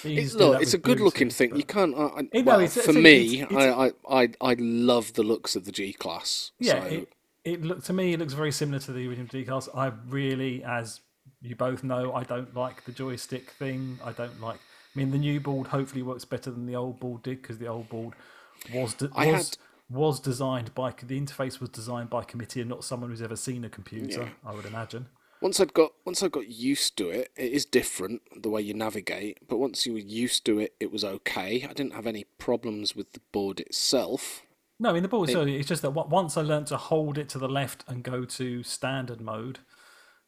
It's, look, it's a good looking thing. You can't. I, I, It- no, well, it's- for it's me, I, I, I, I love the looks of the G class. Yeah, so, it, it look to me it looks very similar to the original decals. I really, as you both know, I don't like the joystick thing. I don't like. I mean, the new board hopefully works better than the old board did because the old board was de- was had- was designed by the interface was designed by committee and not someone who's ever seen a computer. I would imagine. Once I'd got once I got used to it, it is different the way you navigate. But once you were used to it, it was okay. I didn't have any problems with the board itself. No, I mean the board. So it's just that once I learned to hold it to the left and go to standard mode,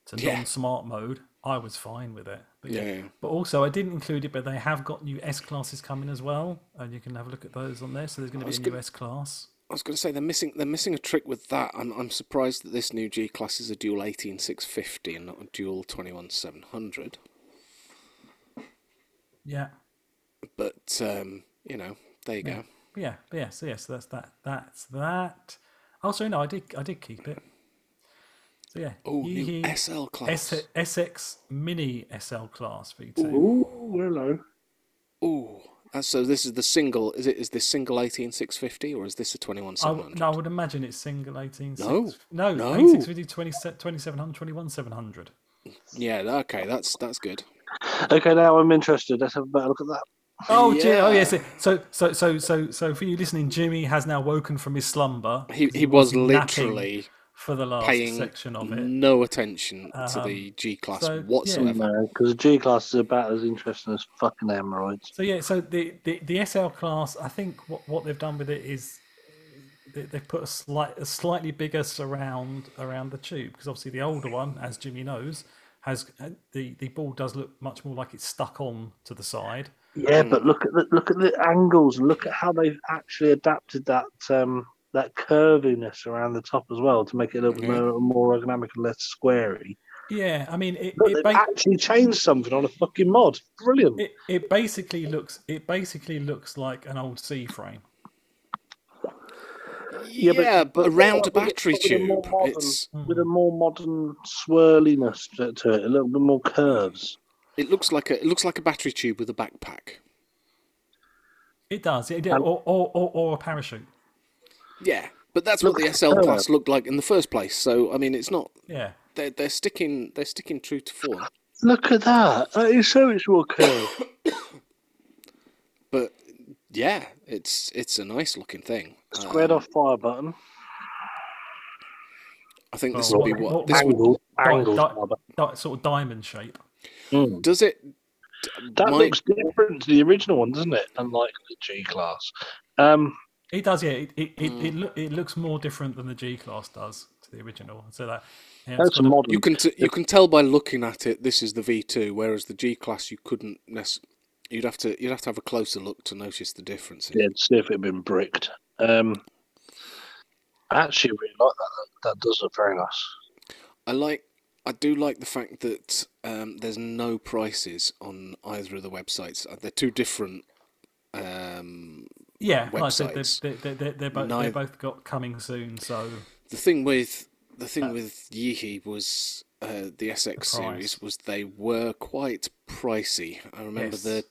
to Yeah. non-smart mode, I was fine with it. But yeah. Yeah. But also, I didn't include it, but they have got new S classes coming as well, and you can have a look at those on there. So there's going to be a new gonna- S class. I was going to say they're missing they're missing a trick with that. I'm I'm surprised that this new G class is a dual 18650 and not a dual 21700. Yeah, But um, you know, there you go. But yeah, but yeah. So yes, that's that. That's that. Also, no, I did. I did keep it. So yeah. Oh, new SL class. S- SX Mini SL class V2. Ooh, hello. Ooh, Uh, so this is the single. Is it? Is this single eighteen six fifty or is this a twenty one I, seven w- hundred? no, I would imagine it's single 18. No, no, no. 1850, 20, 2700, 21 700. Yeah. Okay. That's that's good. Okay, now I'm interested. Let's have a better look at that. Oh, gee, oh Yeah. yes. So, so, so, so, so, for you listening, Jimmy has now woken from his slumber. He 'cause he was napping literally for the last paying section of it. no attention to Um, the G class so, yeah. whatsoever. No, because the G class is about as interesting as fucking hemorrhoids. So yeah, so the, the, the SL class, I think what, what they've done with it is they, they've put a slight a slightly bigger surround around the tube because obviously the older one, as Jimmy knows, has uh, the the ball does look much more like it's stuck on to the side. Yeah, but look at the look at the angles and look at how they've actually adapted that um that curviness around the top as well to make it a little bit Yeah. more, more ergonomic and less squarey. Yeah, I mean it Look, it, ba- actually changed something on a fucking mod. Brilliant. it it basically looks it basically looks like an old C frame. Yeah, but, around a with battery with a tube, modern- it's with a more modern swirliness to, to it, a little bit more curves. It looks like a it looks like a battery tube with a backpack. It does, it, or, or, or or a parachute. Yeah, but that's what the SL class looked like in the first place. So I mean, it's not Yeah, they're they're sticking they're sticking true to form. Look at that. That is so much more curved. [coughs] But yeah, it's it's a nice looking thing. Squared Um, off fire button. I think this Oh, will be what- what, what- this Angle. Di- Angle di- di- sort of diamond shape. Mm. does it. That my- looks different to the original one, doesn't it? Unlike the G class. Um, It does, yeah. It it, it, Mm. it, loo- it looks more different than the G class does to the original. So that yeah, it's a- modern. You can t- you can tell by looking at it. This is the V two, whereas the G class you couldn't. Nec- you'd have to you'd have to have a closer look to notice the difference. in- Yeah, to see if it had been bricked. Um, I actually really like that. That, that does look very nice. I like. I do like the fact that um, there's no prices on either of the websites. Uh, They're two different. Um, yeah, like I said, websites. they they they they're both they Neither- both got coming soon. So the thing with the thing Uh, with Yihi was uh, the SX The series was they were quite pricey. I remember Yes. the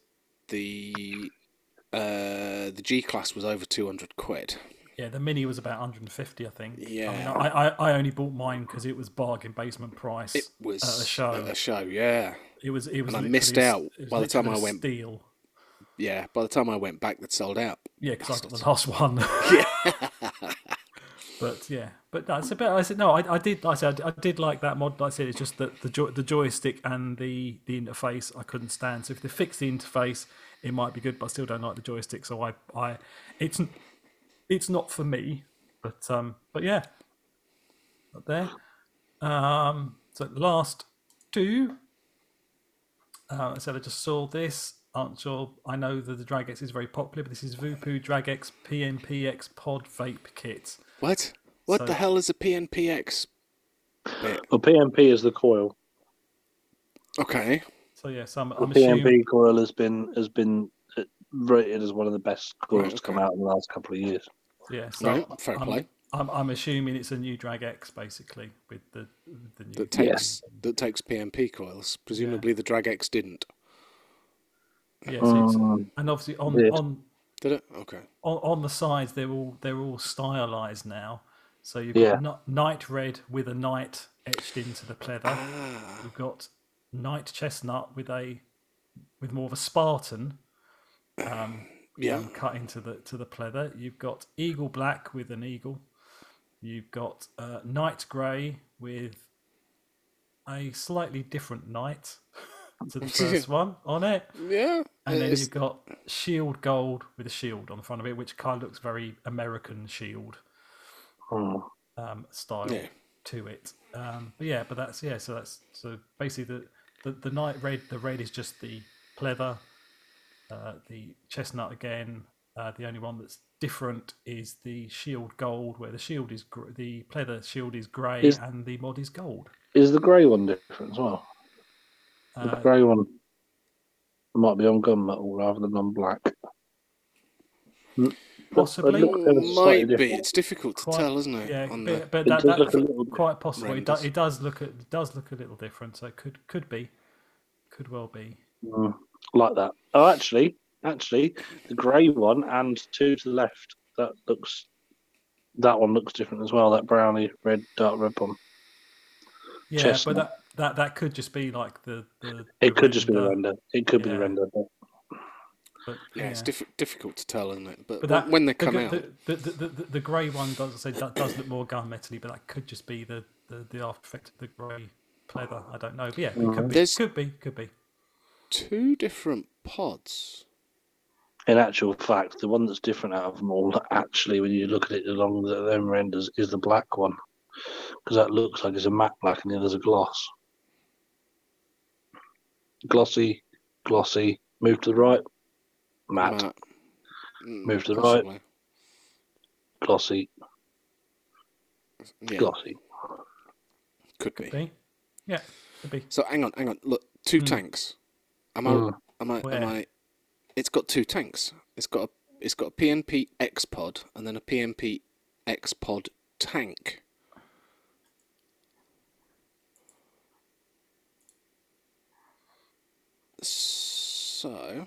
the uh, the G class was over two hundred quid. Yeah, the mini was about 150, I think. I mean, Yeah. I I, I only bought mine because it was bargain basement price. It was at a show. At a show, yeah, it was it was. and I missed out by the time I went- Steel. yeah. By the time I went back, that sold out. Yeah, because I got the last one. [laughs] [laughs] Yeah, But yeah, but no, it's a bit. I said no. I, I did. I said I did like that mod. Like I said it's just that the joy, the joystick and the the interface I couldn't stand. So if they fix the interface, it might be good. But I still don't like the joystick. So I I it's it's not for me. But um but yeah, up there. Um. So the last two. Uh, I said I just saw this. Aren't sure. I know that the Drag X is very popular, but this is Voopoo Dragex PNPX Pod Vape Kit. what? What So- the hell is a PNPX? Bit? Well, PMP is the coil. Okay, So yes, I'm, The I'm assuming. PMP coil has been has been uh, rated as one of the best coils Right, to come out in the last couple of years. Yeah, so right, fair I'm, play. I'm, I'm assuming it's a new Drag X basically with the with the new. That takes that takes PMP coils. Presumably the Drag X didn't. yeah, so it's, Um, and obviously on yes. on, Did it? Okay. on on the sides they're all they're all stylized now. So you've Yeah. got night red with a knight etched into the pleather. Ah, You've got night chestnut with a with more of a Spartan. Um, Yeah. um, cut into the to the pleather. You've got eagle black with an eagle. You've got uh, night grey with a slightly different knight [laughs] to the first one on it, yeah. and then it's- you've got shield gold with a shield on the front of it, which kind of looks very American shield hmm. um, style Yeah. to it. Um, but yeah, but that's yeah. So that's so basically the the, the night red. The red is just the pleather. Uh, the chestnut again. Uh, the only one that's different is the shield gold, where the shield is gr- the pleather shield is grey Is- and the mod is gold. Is the grey one different as well? The Uh, grey one might be on gunmetal rather than on black. Mm, Possibly. it looks ever so slightly Might be. different. It's difficult to Quite- tell, isn't it? yeah, on but, the, but that, that, look a little bit quite possibly. It, do, it does look at it does look a little different. So it could could be, could well be. Mm, like that. Oh, actually, actually, the grey one and two to the left. That looks. That one looks different as well. That brownie red, dark red one. Yeah, Chestnut. but that, that that could just be like the. the It the could just be the render, render. It could be the render. But But, Yeah, it's diff- difficult to tell, isn't it? But, But that, when they come the, out, the, the, the, the, the grey one does say that does look more gunmetally, but that could just be the, the, the after effect of the grey pleather. I don't know, but yeah, it could be, There's- could be, could be. Two different pods. in actual fact, the one that's different out of them all, actually, when you look at it along the them renders, is the black one, because that looks like it's a matte black and the other's a gloss. Glossy, glossy. Move to the right. Matte, Matte. Mm, Move to the right. possibly. glossy, Yeah, glossy. could be. Be, yeah, could be. So hang on, hang on. Look, two Hmm. tanks. Am I? Am I? Where? Am I? It's got two tanks. It's got a. It's got a PNP X pod and then a PNP X pod tank. So.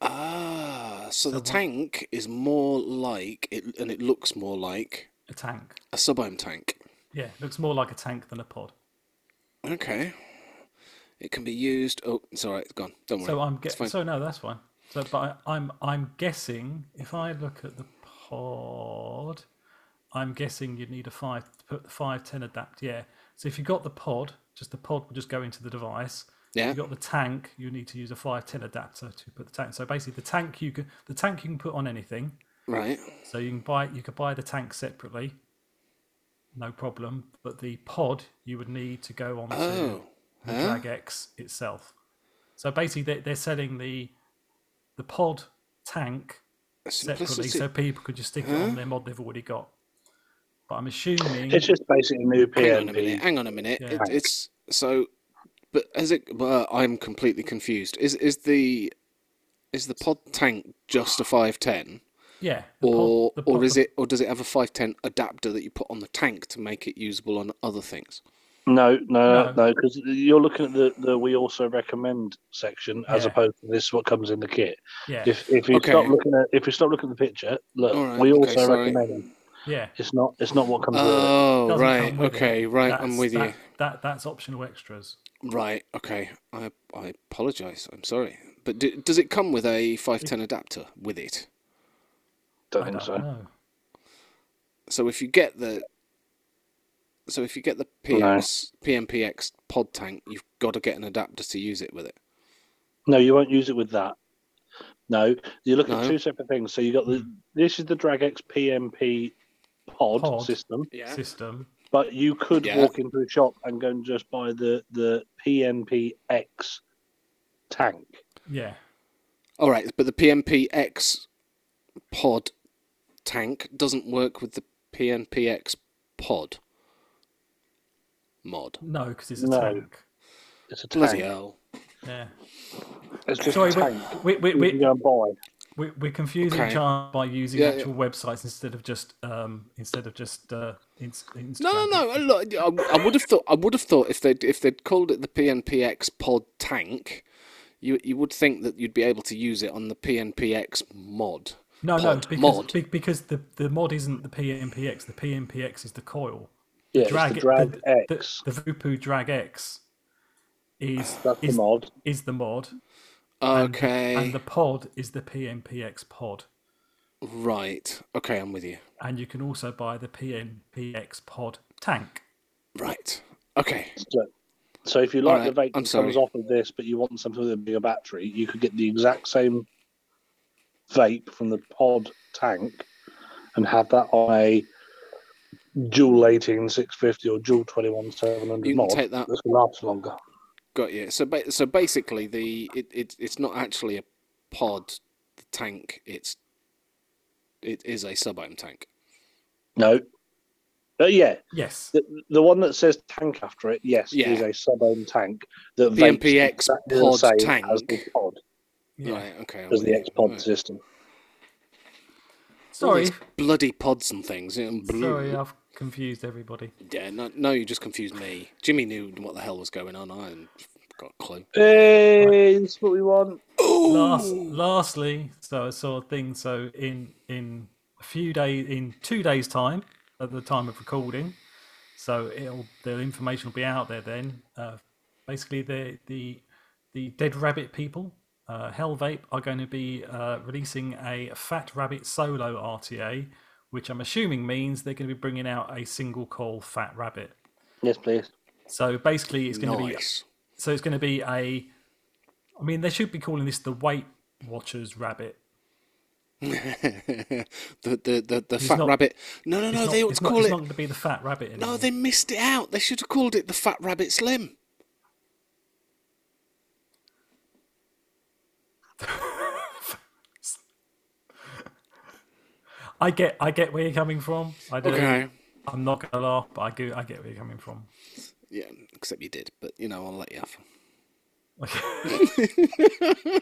Ah, so the what- tank is more like it, and it looks more like A tank. a subohm tank. Yeah, looks more like a tank than a pod. Okay. It can be used. Oh, it's all right. It's gone. Don't worry. So I'm. So no, that's fine. So, but I, I'm I'm guessing if I look at the pod, I'm guessing you'd need a five to put the five ten adapt. Yeah. So if you got the pod, just the pod will just go into the device. Yeah. You got the tank, you need to use a five ten adapter to put the tank. So basically, the tank you can the tank you can put on anything. Right. So you can buy you could buy the tank separately, no problem. But the pod you would need to go on to Oh. The Huh? Drag X itself. So basically, they're, they're selling the the pod tank separately, so people could just stick it on their mod they've already got. But I'm assuming It's just basically a new Hang on a minute. Hang on a minute. Yeah. It, it's so, but as it, well, I'm completely confused. Is is the is the pod tank just a five ten, yeah, the pod- or the or is it or does it have a five ten adapter that you put on the tank to make it usable on other things? No, no, No. no, because you're looking at the, the we also recommend section as Yeah. opposed to this is what comes in the kit. Yeah, If if you Okay. stop looking at if you stop looking at the picture, look, All right, we okay, also sorry. recommend. yeah. It's not it's not what comes with it. Oh, right. come with it. Okay, right. I'm That's- with you. that, That that's optional extras. Right. Okay. I I apologize. I'm sorry. But do, does it come with a five ten adapter with it? Don't I think don't so. know. So if you get the so if you get the PX PMPX pod tank, you've got to get an adapter to use it with it. No, you won't use it with that. No, you look at No. two separate things. So you got the this is the DragX PMP pod, Pod. system, Yeah. System. but you could Yeah. walk into a shop and go and just buy the the PNPX tank. Yeah, All right, but the PMPX pod tank doesn't work with the PMPX pod mod. no, because it's a No. tank. It's a Bloody tank. hell! Yeah. It's just Sorry, a tank. we, we, you we, can we, go and buy. we, we're confusing Okay. each other by using Yeah, yeah. actual websites instead of just um instead of just uh ins- Instagram. No, no, no. Look, I, I would have thought. I would have thought if they if they'd called it the PNPX pod tank, you you would think that you'd be able to use it on the PNPX mod. No, no, pod because mod. be- because the, the mod isn't the PMPX. The PMPX is the coil. Yeah, Drag it's the Drag the, X. The, the Voopoo Drag X is That's the mod. is the mod. Okay, And the pod is the PMPX pod. right. Okay, I'm with you. And you can also buy the PMPX pod tank. Right. Okay. So, so if you like Alright, the vape that comes off of this, but you want something with a bigger battery, you could get the exact same vape from the pod tank and have that on a dual 18 650 or dual 21 700 You can mod. take that- That's going to last longer. Got you. So, ba- so basically, the it, it it's not actually a pod the tank. It's it is a subohm tank. No. But yeah, Yes. the, the one that says tank after it, yes, Yeah. is a sub-ohm tank that The vapes MPX exactly the pod tank. as the pod, Yeah. Right. Okay. I'm as the you. X pod Right. system. Sorry. bloody pods and things. you know, Sorry, I've confused everybody. Yeah. No, no, you just confused me. Jimmy knew what the hell was going on. I got a clue. Hey, this is what we want. Last, lastly, so I saw a thing. So in in a few days, in two days' time, at the time of recording, so it'll the information will be out there then. Uh, basically, the the the Dead Rabbit people, uh, Hell Vape, are going to be uh, releasing a Fat Rabbit solo RTA, which I'm assuming means they're going to be bringing out a single coil Fat Rabbit. Yes, please. So basically, it's going to be so it's going to be a. I mean, they should be calling this the Weight Watchers Rabbit. [laughs] the the the, the fat not- rabbit. No, no, It's no. not- They ought it's to not, call it's not going to be the Fat Rabbit anymore. No, they missed it out. They should have called it the Fat Rabbit Slim. I get, I get where you're coming from. I do. Okay. I'm not going to laugh, but I do. I get where you're coming from. Yeah, except you did, but you know, I'll let you have. [laughs]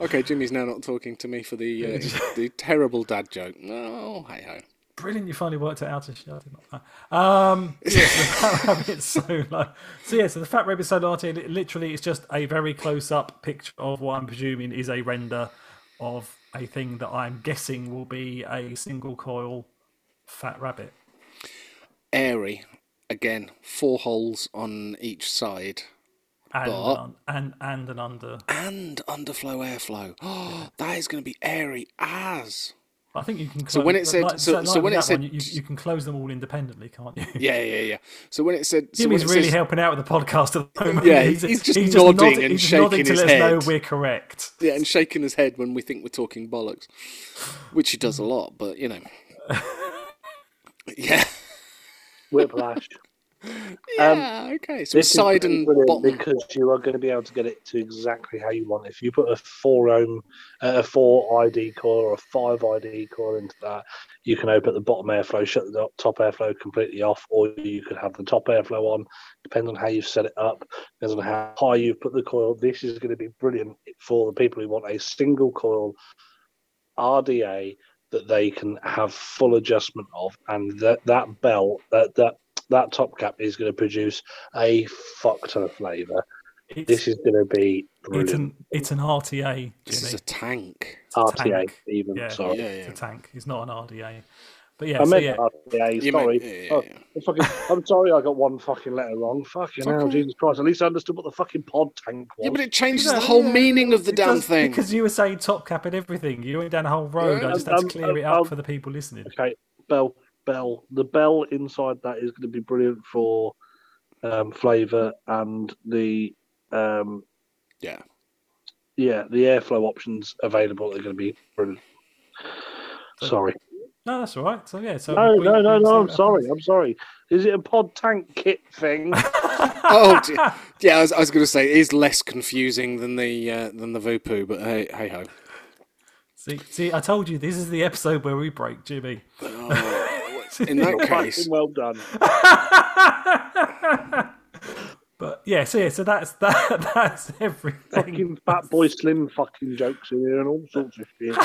Okay, Jimmy's now not talking to me for the uh, [laughs] the terrible dad joke. No, hey ho. Brilliant! You finally worked it out. To show. I did not know. Um, [laughs] so yeah, so the Fat Rabbit solo. So yeah, so the Fat Rabbit solo RT literally is just a very close-up picture of what I'm presuming is a render of a thing that I'm guessing will be a single coil Fat Rabbit. Airy, again, four holes on each side, And, But- an, and and an under. and underflow airflow. Oh, [gasps] that is going to be airy as. I think you can. So close, when it said- like, so- like so when it said- one, you, you can close them all independently, can't you? Yeah, yeah, yeah. So when it said, so when Jimmy's it really says- helping out with the podcast at the [laughs] moment. Yeah, he's just nodding and he's shaking nodding to his let us know head. we're correct. Yeah, and shaking his head when we think we're talking bollocks, which he does a lot, but you know. [laughs] yeah. Whiplash. Yeah, okay. So side and bottom. because you are going to be able to get it to exactly how you want. If you put a four ohm, uh, a four ID coil or a five ID coil into that, you can open the bottom airflow, shut the top airflow completely off, or you could have the top airflow on. Depends on how you've set it up. Depends on how high you've put the coil. This is going to be brilliant for the people who want a single coil RDA that they can have full adjustment of, and that that belt that that that top cap is going to produce a fuck ton of flavour. This is going to be it's brilliant. an it's an RTA, This is a tank. RTA, tank. even. Yeah. Sorry. Yeah, It's a tank. It's not an RDA. But yeah, I so meant yeah, RTA, sorry. meant- yeah, yeah, Oh, yeah. I'm, fucking, I'm sorry I got one fucking letter wrong. Fucking hell, okay. Jesus Christ. At least I understood what the fucking pod tank was. Yeah, but it changes No, the whole yeah, meaning of the damn because, thing. Because you were saying top cap and everything. You went down a whole road. Yeah, I just had to clear um, it up um, for the people listening. Okay, bell, bell. The bell inside that is going to be brilliant for um, flavour and the um, Yeah. yeah, the airflow options available are going to be brilliant. Sorry. No, that's all right. So yeah, so No, we- no, no, no. I'm sorry. I'm sorry. Is it a pod tank kit thing? [laughs] Oh, dear. yeah. I was, I was going to say it is less confusing than the uh, than the Voopoo, but hey, hey ho. See, see, I told you this is the episode where we break Jimmy. Oh, [laughs] in that case, well done. [laughs] But yeah, so yeah, so that's that. [laughs] That's everything. Fucking fat boy slim fucking jokes in here and all sorts of shit.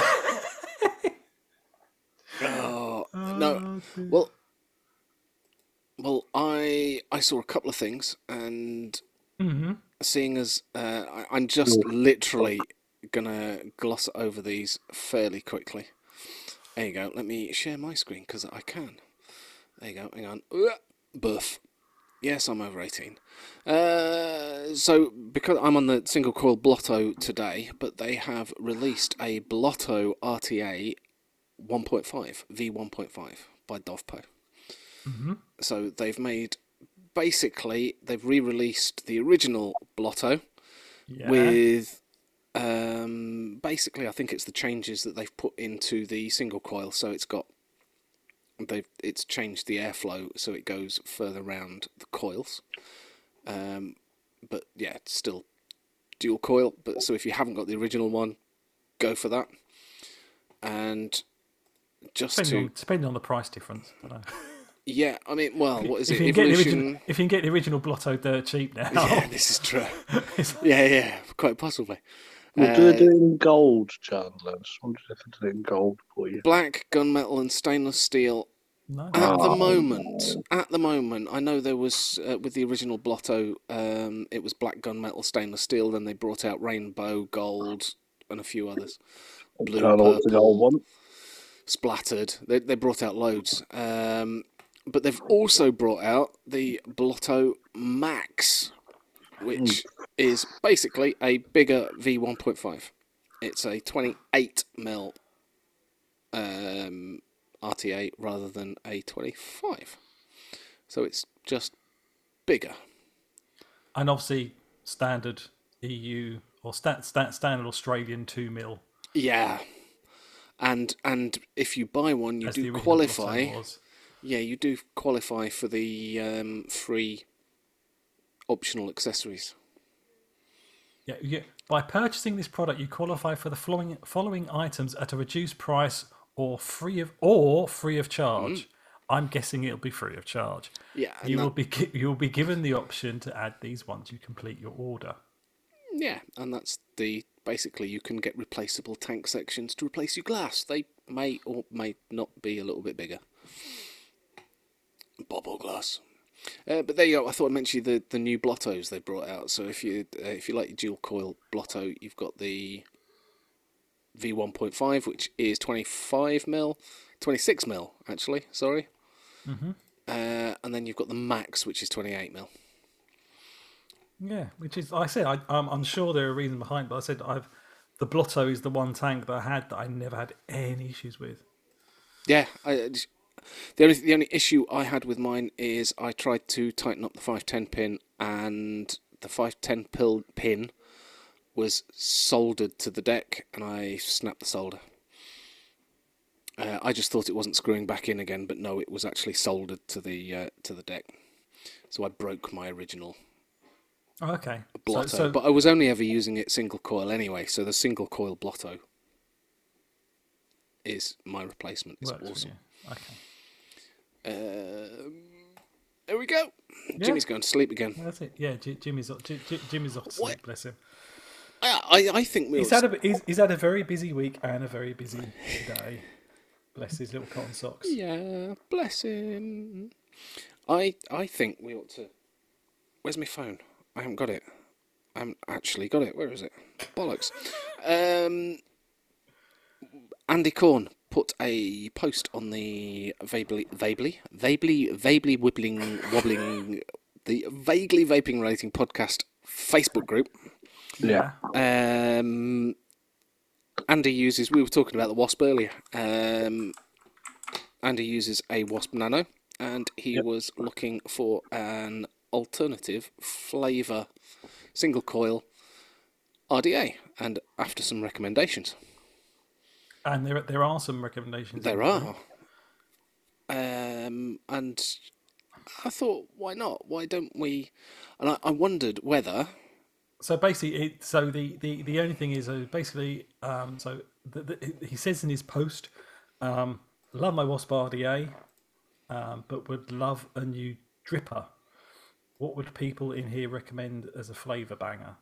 oh, no. Well, well, I I saw a couple of things, and hmm seeing as uh, I, I'm just literally gonna gloss over these fairly quickly. There you go. Let me share my screen because I can. There you go. Hang on. Buff. Yes, I'm over 18. Uh, so, because I'm on the single coil Blotto today, but they have released a Blotto RTA 1.5, V1.5 by Dovpo. hmm So they've made basically they've re-released the original Blotto Yeah. with um, basically I think it's the changes that they've put into the single coil. So it's got they've it's changed the airflow so it goes further round the coils. Um, but yeah, it's still dual coil. But so if you haven't got the original one, go for that. And just depending, to on, depending on the price difference. I yeah, I mean, well, what is if it? you can get the original, if you can get the original Blotto dirt cheap now, Yeah, this is true. [laughs] Yeah, yeah, quite possibly. We'll do Uh, it in gold, Chandler. I just wondered if I did it in gold for you. Black, gunmetal, and stainless steel No. At the Oh. moment, at the moment, I know there was uh, with the original Blotto, um, it was black gunmetal stainless steel. Then they brought out rainbow gold and a few others. Blue, Turn on to the purple. old one. splattered. They they brought out loads, um, but they've also brought out the Blotto Max, which is basically a bigger V1.5. It's a 28 mil um, RTA rather than a 25, so it's just bigger. And obviously, standard EU or stat, stat, standard Australian 2 mil Yeah. And and if you buy one, you as do qualify. Yeah, you do qualify for the um, free optional accessories. Yeah, yeah. By purchasing this product, you qualify for the following following items at a reduced price or free of or free of charge. Mm. I'm guessing it'll be free of charge. Yeah, You that- will be you will be given the option to add these once you complete your order. Yeah, and that's the basically you can get replaceable tank sections to replace your glass. They may or may not be a little bit bigger. Bubble glass. Uh, but there you go. I thought I'd mention the the new blottos they brought out. So if you uh, if you like your dual coil blotto, you've got the V1.5, which is 25 mil, 26 mil actually. Sorry. Mm-hmm. Uh, and then you've got the max, which is 28 mil. Yeah, which is like I said I, I'm, I'm sure there are reasons behind, but I said I've the Blotto is the one tank that I had that I never had any issues with. Yeah, I, the only the only issue I had with mine is I tried to tighten up the five ten pin, and the five ten pil pin was soldered to the deck, and I snapped the solder. Uh, I just thought it wasn't screwing back in again, but no, it was actually soldered to the uh, to the deck. So I broke my original Oh, okay, blotto, so but I was only ever using it single coil anyway. So the single coil blotto is my replacement. It's works awesome. Okay, Um, there we go. Yeah. Jimmy's going to sleep again. that's it. Yeah, J- Jimmy's J- J- Jimmy's off to What? sleep. Bless him. I, I, I think we'll. He's had a he's, he's had a very busy week and a very busy day. Bless his little cotton socks. yeah, bless him. I I think we ought to. Where's my phone? I haven't got it. I haven't actually got it. Where is it? Bollocks. [laughs] Um, Andy Corn put a post on the vaguely, vaguely, vaguely, vaguely wibbling, wobbling, the vaguely vaping relating podcast Facebook group. Yeah. Um, Andy uses. We were talking about the Wasp earlier. Um, Andy uses a Wasp Nano, and he was looking for an alternative flavour single coil RDA. And after some recommendations, And there there are some recommendations. there are. Um, and I thought, why not? Why don't we? And I, I wondered whether. So basically, it, so the, the, the only thing is uh, basically, um, so the, the, he says in his post, um, love my Wasp RDA, um, but would love a new dripper. What would people in here recommend as a flavour banger?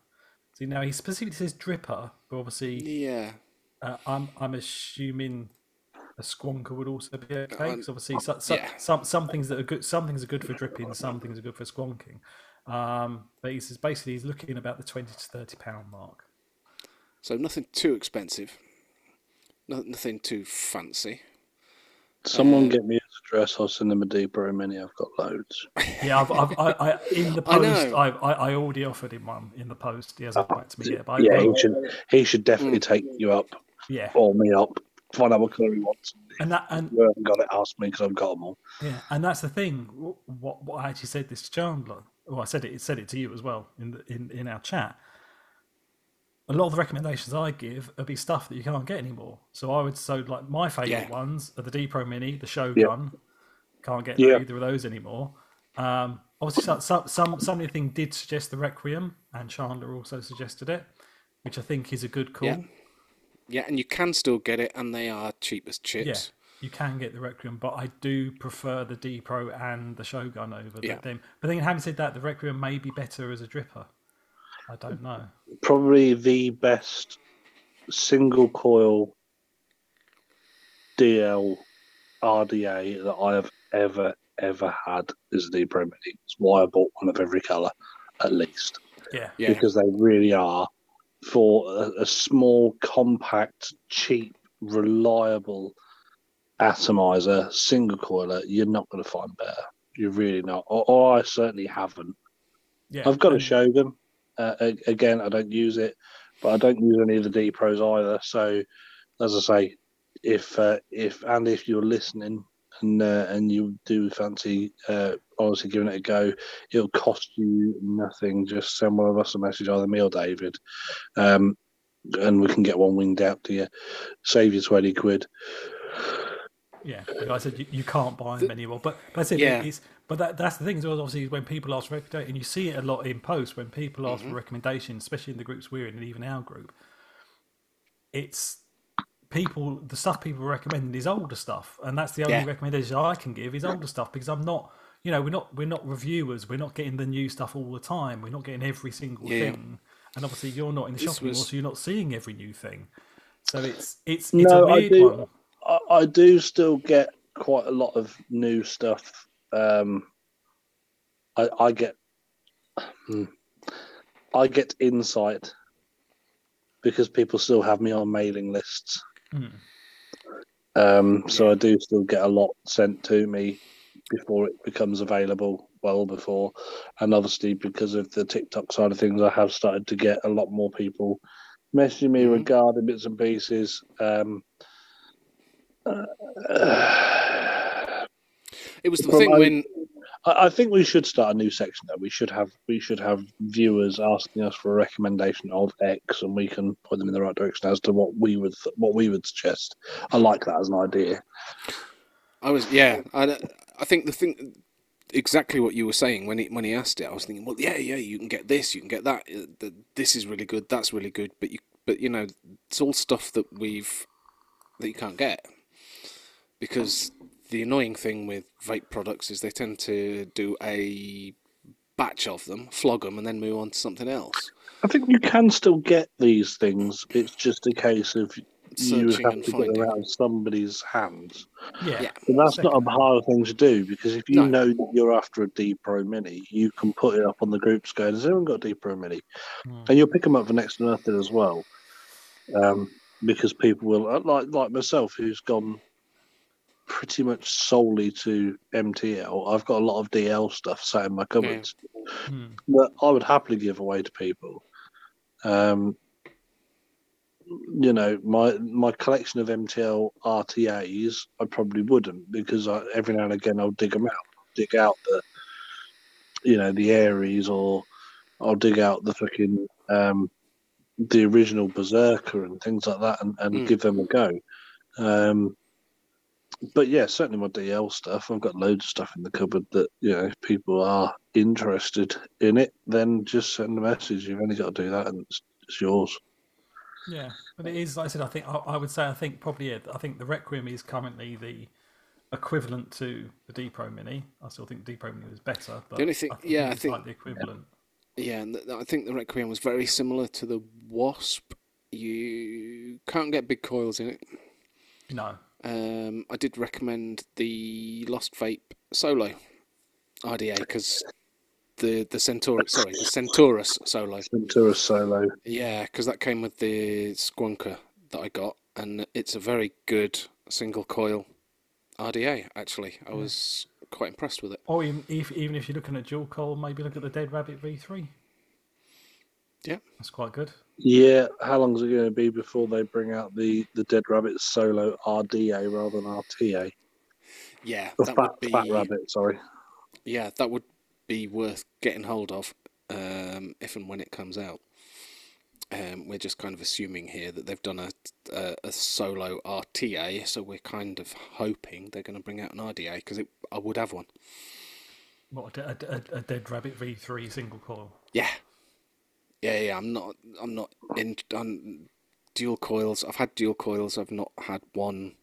See, now he specifically says dripper, but obviously, Yeah, uh, I'm I'm assuming a squonker would also be okay. Um, 'cause obviously, so, so, yeah. some some things that are good, some things are good for dripping, some things are good for squonking. Um, but he says basically he's looking about the twenty to thirty pound mark. so nothing too expensive. No, nothing too fancy. Someone Uh, get me his address. I'll send them a D Pro Mini. I've got loads. [laughs] Yeah, I've, I've, I, I, in the [laughs] post. I, I, I already offered him one in the post. He hasn't got back to me yet, but yeah, he should. He should definitely take you up yeah, or me up. Find out what colour he wants. and that and If you haven't got it, ask me because I've got them all. Yeah, and that's the thing. What, what I actually said this to Chandler. Well, I said it. Said it to you as well in the, in in our chat. A lot of the recommendations I give are be stuff that you can't get anymore. So I would so like my favourite Yeah. ones are the D Pro Mini, the Shogun. Can't get Yeah. either of those anymore. Um, obviously, some, some some somebody thing did suggest the Requiem, and Chandler also suggested it, which I think is a good call. Yeah. Yeah, and you can still get it, and they are cheap as chips. Yeah, you can get the Requiem, but I do prefer the D Pro and the Shogun over Yeah. them. But then, having said that, the Requiem may be better as a dripper. I don't know. Probably the best single coil DL RDA that I have ever ever had is the Pro Mini. It's why I bought one of every color, at least, Yeah. Yeah. because they really are for a, a small, compact, cheap, reliable atomizer single coiler. You're not going to find better. You're really not, or, or I certainly haven't. Yeah. I've got to and- show them. Uh, again, I don't use it, but I don't use any of the D Pros either. So, as I say, if uh, if and if you're listening and uh, and you do fancy uh, honestly giving it a go, it'll cost you nothing. Just send one of us a message, either me or David, um, and we can get one winged out to you. Save you twenty quid. Yeah, like I said you, you can't buy them anymore. But but I said Yeah. it's but that that's the thing as well. Obviously, when people ask for recommendation, and you see it a lot in posts when people ask for recommendations, especially in the groups we're in, and even our group, it's people the stuff people recommend is older stuff, and that's the only Yeah. recommendation I can give is older stuff because I'm not. You know, we're not we're not reviewers. We're not getting the new stuff all the time. We're not getting every single Yeah. thing. And obviously, you're not in the This shop anymore, was- so you're not seeing every new thing. So it's it's it's No, a I weird do. one. I, I do still get quite a lot of new stuff. Um, I, I get, hmm, I get insight because people still have me on mailing lists. Hmm. Um, so I do still get a lot sent to me before it becomes available. Well before, and obviously because of the TikTok side of things, I have started to get a lot more people messaging me Mhm. regarding bits and pieces. Um, uh, It was the thing my- when I I think we should start a new section though. We should have we should have viewers asking us for a recommendation of X, and we can point them in the right direction as to what we would what we would suggest. I like that as an idea. I was, yeah, I, I think the thing, exactly what you were saying when he when he asked it, I was thinking, well, yeah, yeah, you can get this, you can get that. uh, This is really good. That's really good. But you, but you know, it's all stuff that we've that you can't get because the annoying thing with vape products is they tend to do a batch of them, flog them, and then move on to something else. I think you can still get these things. It's just a case of you Searching have and to get finding. around somebody's hands. Yeah. Yeah. And that's not a hard thing to do because if you No. know that you're after a D Pro Mini, you can put it up on the groups going, Has anyone got a D Pro Mini? Hmm. And you'll pick them up for next to nothing as well. Um, because people will, uh, like like myself, who's gone pretty much solely to MTL, I've got a lot of DL stuff sat in my cupboards Hmm. that I would happily give away to people. Um, you know, my my collection of MTL RTAs, I probably wouldn't because I, every now and again I'll dig them out, dig out the, you know, the Aries, or I'll dig out the fucking um, the original Berserker and things like that, and, and Mm. give them a go. Um, but yeah, certainly my DL stuff. I've got loads of stuff in the cupboard that you know, if people are interested in it, then just send a message. You've only got to do that, and it's, it's yours. Yeah, but it is. Like I said, I think I, I would say I think probably yeah, I think the Requiem is currently the equivalent to the D Pro Mini. I still think D Pro Mini was better. But the only thing- I think yeah, I think- like the equivalent. Yeah, and th- I think the Requiem was very similar to the Wasp. You can't get big coils in it. No, Um, I did recommend the Lost Vape Solo RDA because the the Centaurus, sorry, the Centaurus Solo. Ventura Solo. Yeah, because that came with the Squonker that I got, and it's a very good single coil RDA. Actually, I was quite impressed with it. or even if even if you're looking at dual coil, maybe look at the Dead Rabbit V3. Yeah. that's quite good. Yeah, how long is it going to be before they bring out the the Dead Rabbit Solo RDA rather than RTA? Yeah, The that Fat would be Fat Rabbit, sorry. yeah, that would be worth getting hold of um, if and when it comes out. Um, we're just kind of assuming here that they've done a, a a solo RTA, so we're kind of hoping they're going to bring out an RDA because I would have one. What a, a, a Dead Rabbit V3 single coil. Yeah, yeah, yeah. I'm not. I'm not in on dual coils. I've had dual coils. I've not had one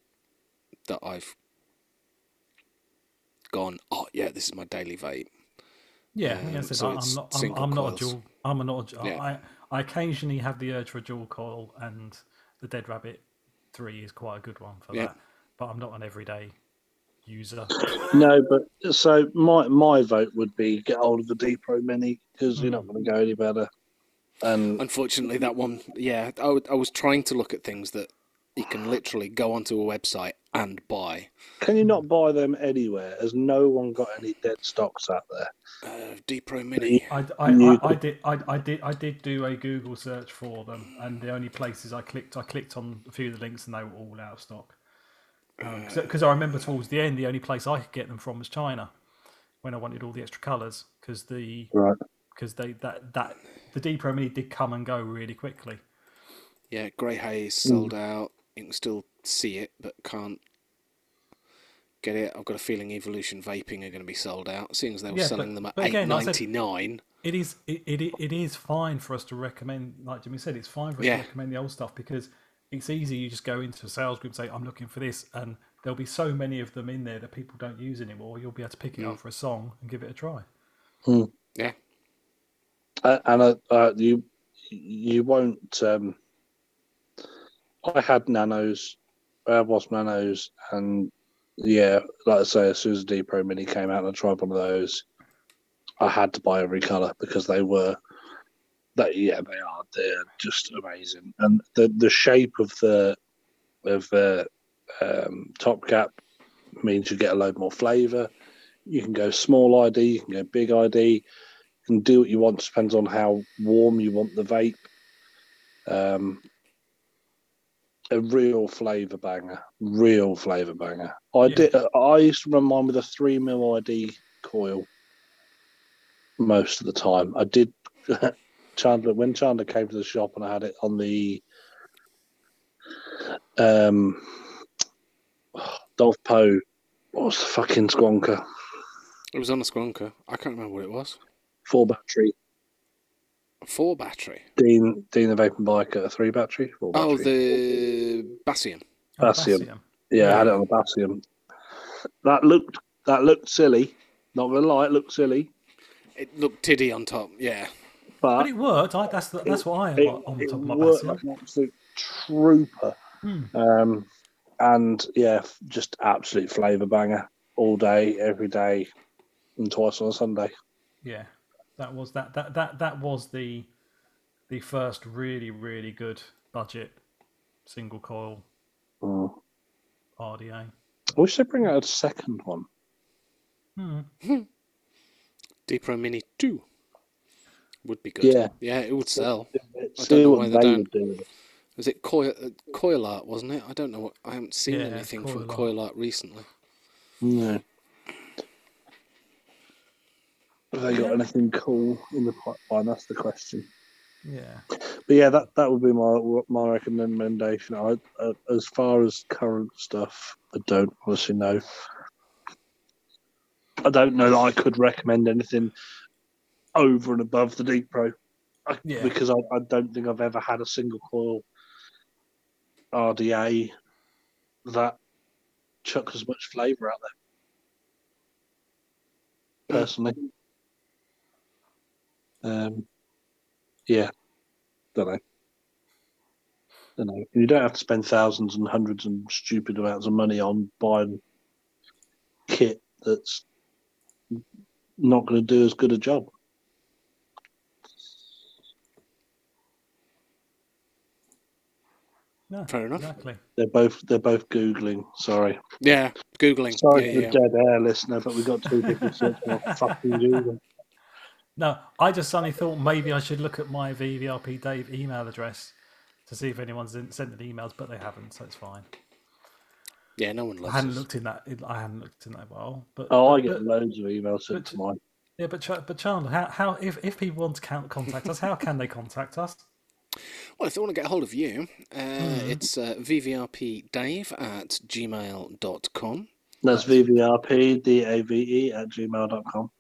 that I've gone. Oh yeah, this is my daily vape. Yeah, Um, yeah I said, so I- I'm not. I'm, I'm not a coils. dual. I'm a not. A, Yeah. I I occasionally have the urge for a dual coil, and the Dead Rabbit Three is quite a good one for Yeah. that. But I'm not an everyday user. No, but so my my vote would be get hold of the D Pro Mini because you're not going to go any better. And Unfortunately, that one, yeah, I, w- I was trying to look at things that you can literally go onto a website and buy. can you not buy them anywhere? Has no one got any dead stocks out there? Uh, D Pro Mini. I, I, You I, I did I, I did I did do a Google search for them, and the only places I clicked I clicked on a few of the links, and they were all out of stock. Because I remember towards the end, the only place I could get them from was China, when I wanted all the extra colours, because the Right. because they that that the D Pro Mini did come and go really quickly. Yeah, Grey Haze sold out. You can still see it, but can't get it. I've got a feeling Evolution Vaping are going to be sold out, seeing as they were Yeah, selling but- them at but eight again, like I ninety said- nine. It is it, it it is fine for us to recommend, like Jimmy said, it's fine for us Yeah. to recommend the old stuff because it's easy. You just go into a sales group, say I'm looking for this, and there'll be so many of them in there that people don't use anymore. You'll be able to pick it up for a song and give it a try. Yeah, Uh, and uh, uh, you you won't. Um, I had nanos, Wasp nanos, and yeah, like I say, as soon as the D Pro Mini came out and I tried one of those, I had to buy every color because they were. That yeah, they are. They're just amazing, and the the shape of the of the um, top cap means you get a load more flavor. You can go small ID, you can go big ID you can do what you want. Depends on how warm you want the vape. Um, a real flavour banger, real flavour banger. I Yeah. did. I used to run mine with a three mil ID coil most of the time. I did. [laughs] Chandler when Chandler came to the shop and I had it on the um Dovpo. What was the fucking squonker? it was on the Squonker. I can't remember what it was. Four battery. A four battery. Dean Dean the Vaping Biker, a three battery. Four Oh, battery. the Bassium. Oh, Bassium. Yeah, I had it on the Bassium. That looked that looked silly. Not gonna lie, it looked silly, It looked tiddy on top. Yeah, but, But it worked. I, that's the, that's what I it, on the top of my worked Bassium. like an absolute trooper. Hmm. Um, and yeah, just absolute flavour banger all day, every day, and twice on a Sunday. Yeah, that was that that that that was the the first really really good budget single coil Mm. RDA. I wish they'd bring out a second one. Hmm. [laughs] D Pro Mini Two would be good. Yeah. yeah, it would sell. I don't know what why they they don't. would do with it. Was it coil uh, CoilART? Wasn't it? I don't know. What, I haven't seen Yeah, anything from Art. CoilART recently. No. Have they got anything cool in the pipeline? That's the question. Yeah. But yeah, that, that would be my my recommendation. I, uh, as far as current stuff, I don't honestly know. I don't know that I could recommend anything over and above the D Pro I, Yeah. because I, I don't think I've ever had a single coil RDA that chucks as much flavour out there. Personally, um, yeah, don't know. Don't know. You don't have to spend thousands and hundreds and stupid amounts of money on buying kit that's not going to do as good a job. No, Fair enough. Exactly. They're both they're both googling. Sorry, Yeah, googling. sorry yeah, for yeah. the dead air listener, but we got two different searching on [laughs] fucking Google. No, I just suddenly thought maybe I should look at my VVRP Dave email address to see if anyone's sent any emails, but they haven't, so it's fine. Yeah, no one I hadn't us. looked in that. I hadn't looked in that while. But Oh, I get but- loads of emails sent but- to mine. yeah, but Ch- but Chandler, how, how if if people want to contact us, how can they contact us? Well, if they want to get a hold of you, uh, Hmm. it's uh, vvrpdave at gmail.com. That's VVRP D-A-V-E at gmail.com.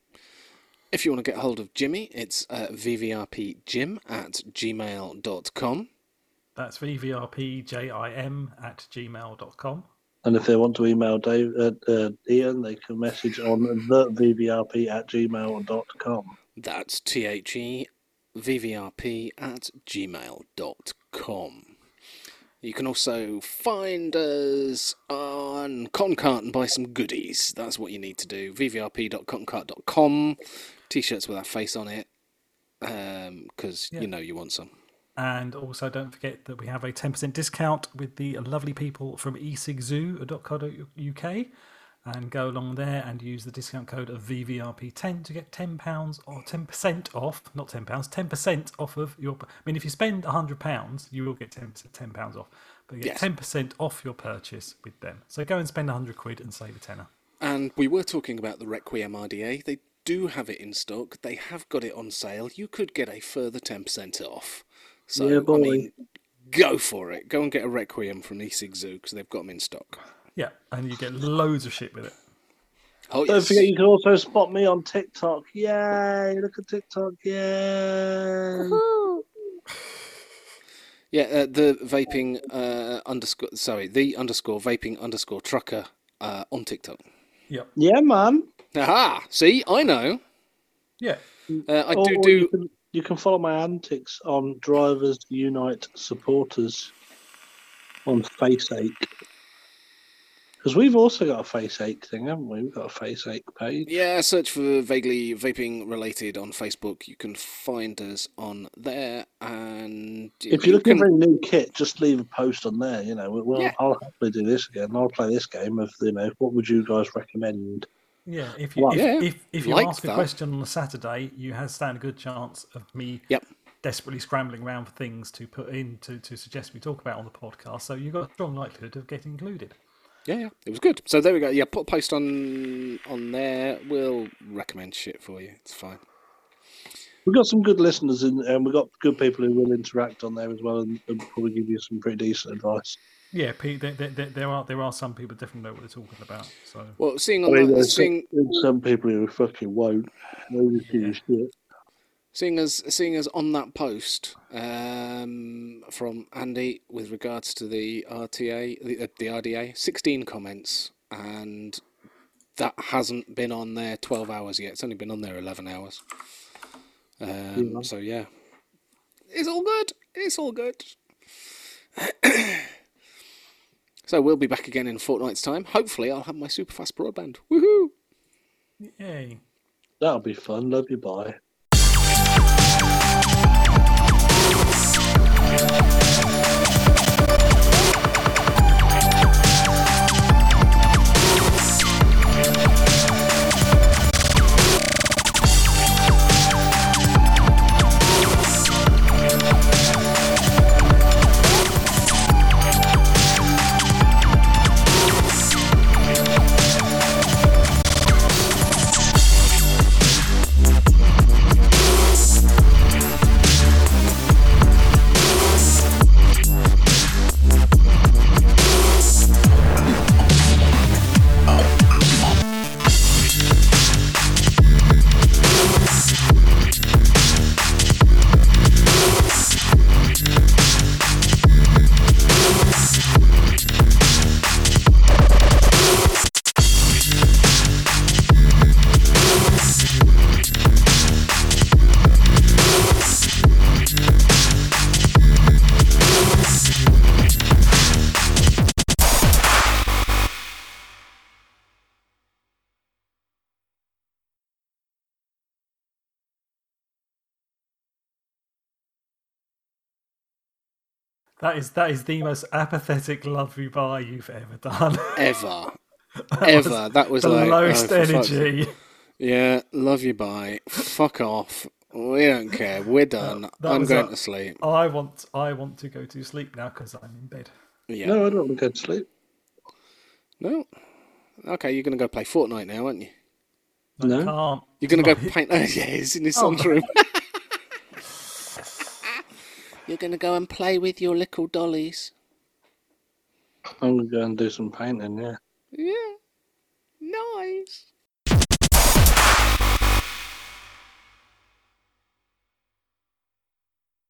If you want to get hold of Jimmy, it's uh, vvrpjim at gmail.com. That's vvrpjim at gmail.com. And if they want to email Dave, uh, uh, Ian, they can message on the VVRP at gmail.com. That's T H E vvrp at gmail.com. You can also find us on Concart and buy some goodies. That's what you need to do. vvrp.concart.com. T-shirts with our face on it, um, because Yeah. you know you want some. And also, don't forget that we have a 10% discount with the lovely people from esigzoo.co.uk. And go along there and use the discount code of VVRP10 to get £10 or 10% off, not £10, 10% off of your. I mean, if you spend £100, you will get 10%, £10 off. But you get Yes. 10% off your purchase with them. So go and spend 100 quid and save a tenner. And we were talking about the Requiem RDA. They do have it in stock. They have got it on sale. You could get a further 10% off. So, Yeah, I boy. mean, go for it. Go and get a Requiem from Isig Zoo because they've got them in stock. Yeah, and you get loads of shit with it. Oh, Don't yes. forget, you can also spot me on TikTok. Yay! Look at TikTok. Yay! [laughs] Yeah, uh, the vaping uh, underscore, sorry, the underscore vaping underscore trucker uh, on TikTok. Yep. Yeah, man. Aha! See, I know. Yeah. Uh, I Or- do or do. You can, you can follow my antics on Drivers Unite supporters on FaceAche. Because we've also got a FaceAche thing, haven't we? We've got a FaceAche page. Yeah, search for vaguely vaping related on Facebook. You can find us on there, and If you you're looking can- for a new kit, just leave a post on there. You know, we'll, Yeah. I'll happily do this again. I'll play this game of you know what would you guys recommend? Yeah, if you Well, if, yeah, if, if you like ask that. a question on a Saturday, you have stand a good chance of me Yep. desperately scrambling around for things to put in to, to suggest we talk about on the podcast. So you've got a strong likelihood of getting included. Yeah, yeah, it was good. So there we go. Yeah, put a post on on there. We'll recommend shit for you. It's fine. We've got some good listeners and, and we've got good people who will interact on there as well and, and probably give you some pretty decent advice. Yeah, Pete, there, there, there, there are there are some people definitely know what they're talking about. So Well, seeing I mean, that, there's seeing some, people who fucking won't. They'll just give you shit. seeing as seeing as on that post um, from Andy with regards to the RTA, the, uh, the RDA, sixteen comments, and that hasn't been on there twelve hours yet. It's only been on there eleven hours. Um, Yeah. So yeah, it's all good. It's all good. [clears throat] so we'll be back again in a fortnight's time. Hopefully, I'll have my super fast broadband. Woohoo! yay. That'll be fun. Love you. Bye. That is that is the most apathetic love you buy you've ever done. Ever, [laughs] That ever. That was the like oh, lowest for fuck's energy. Yeah, love you, bye. Fuck off. We don't care. We're done. that I'm going a- to sleep. I want I want to go to sleep now because I'm in bed. Yeah. No, I don't want to go to sleep. No. Okay, you're going to go play Fortnite now, aren't you? No. Can't. You're going to go Right. [laughs] paint. [laughs] Oh, yeah, it's in his Oh, son's room. You're going to go and play with your little dollies. I'm going to go and do some painting, yeah. Yeah. Nice.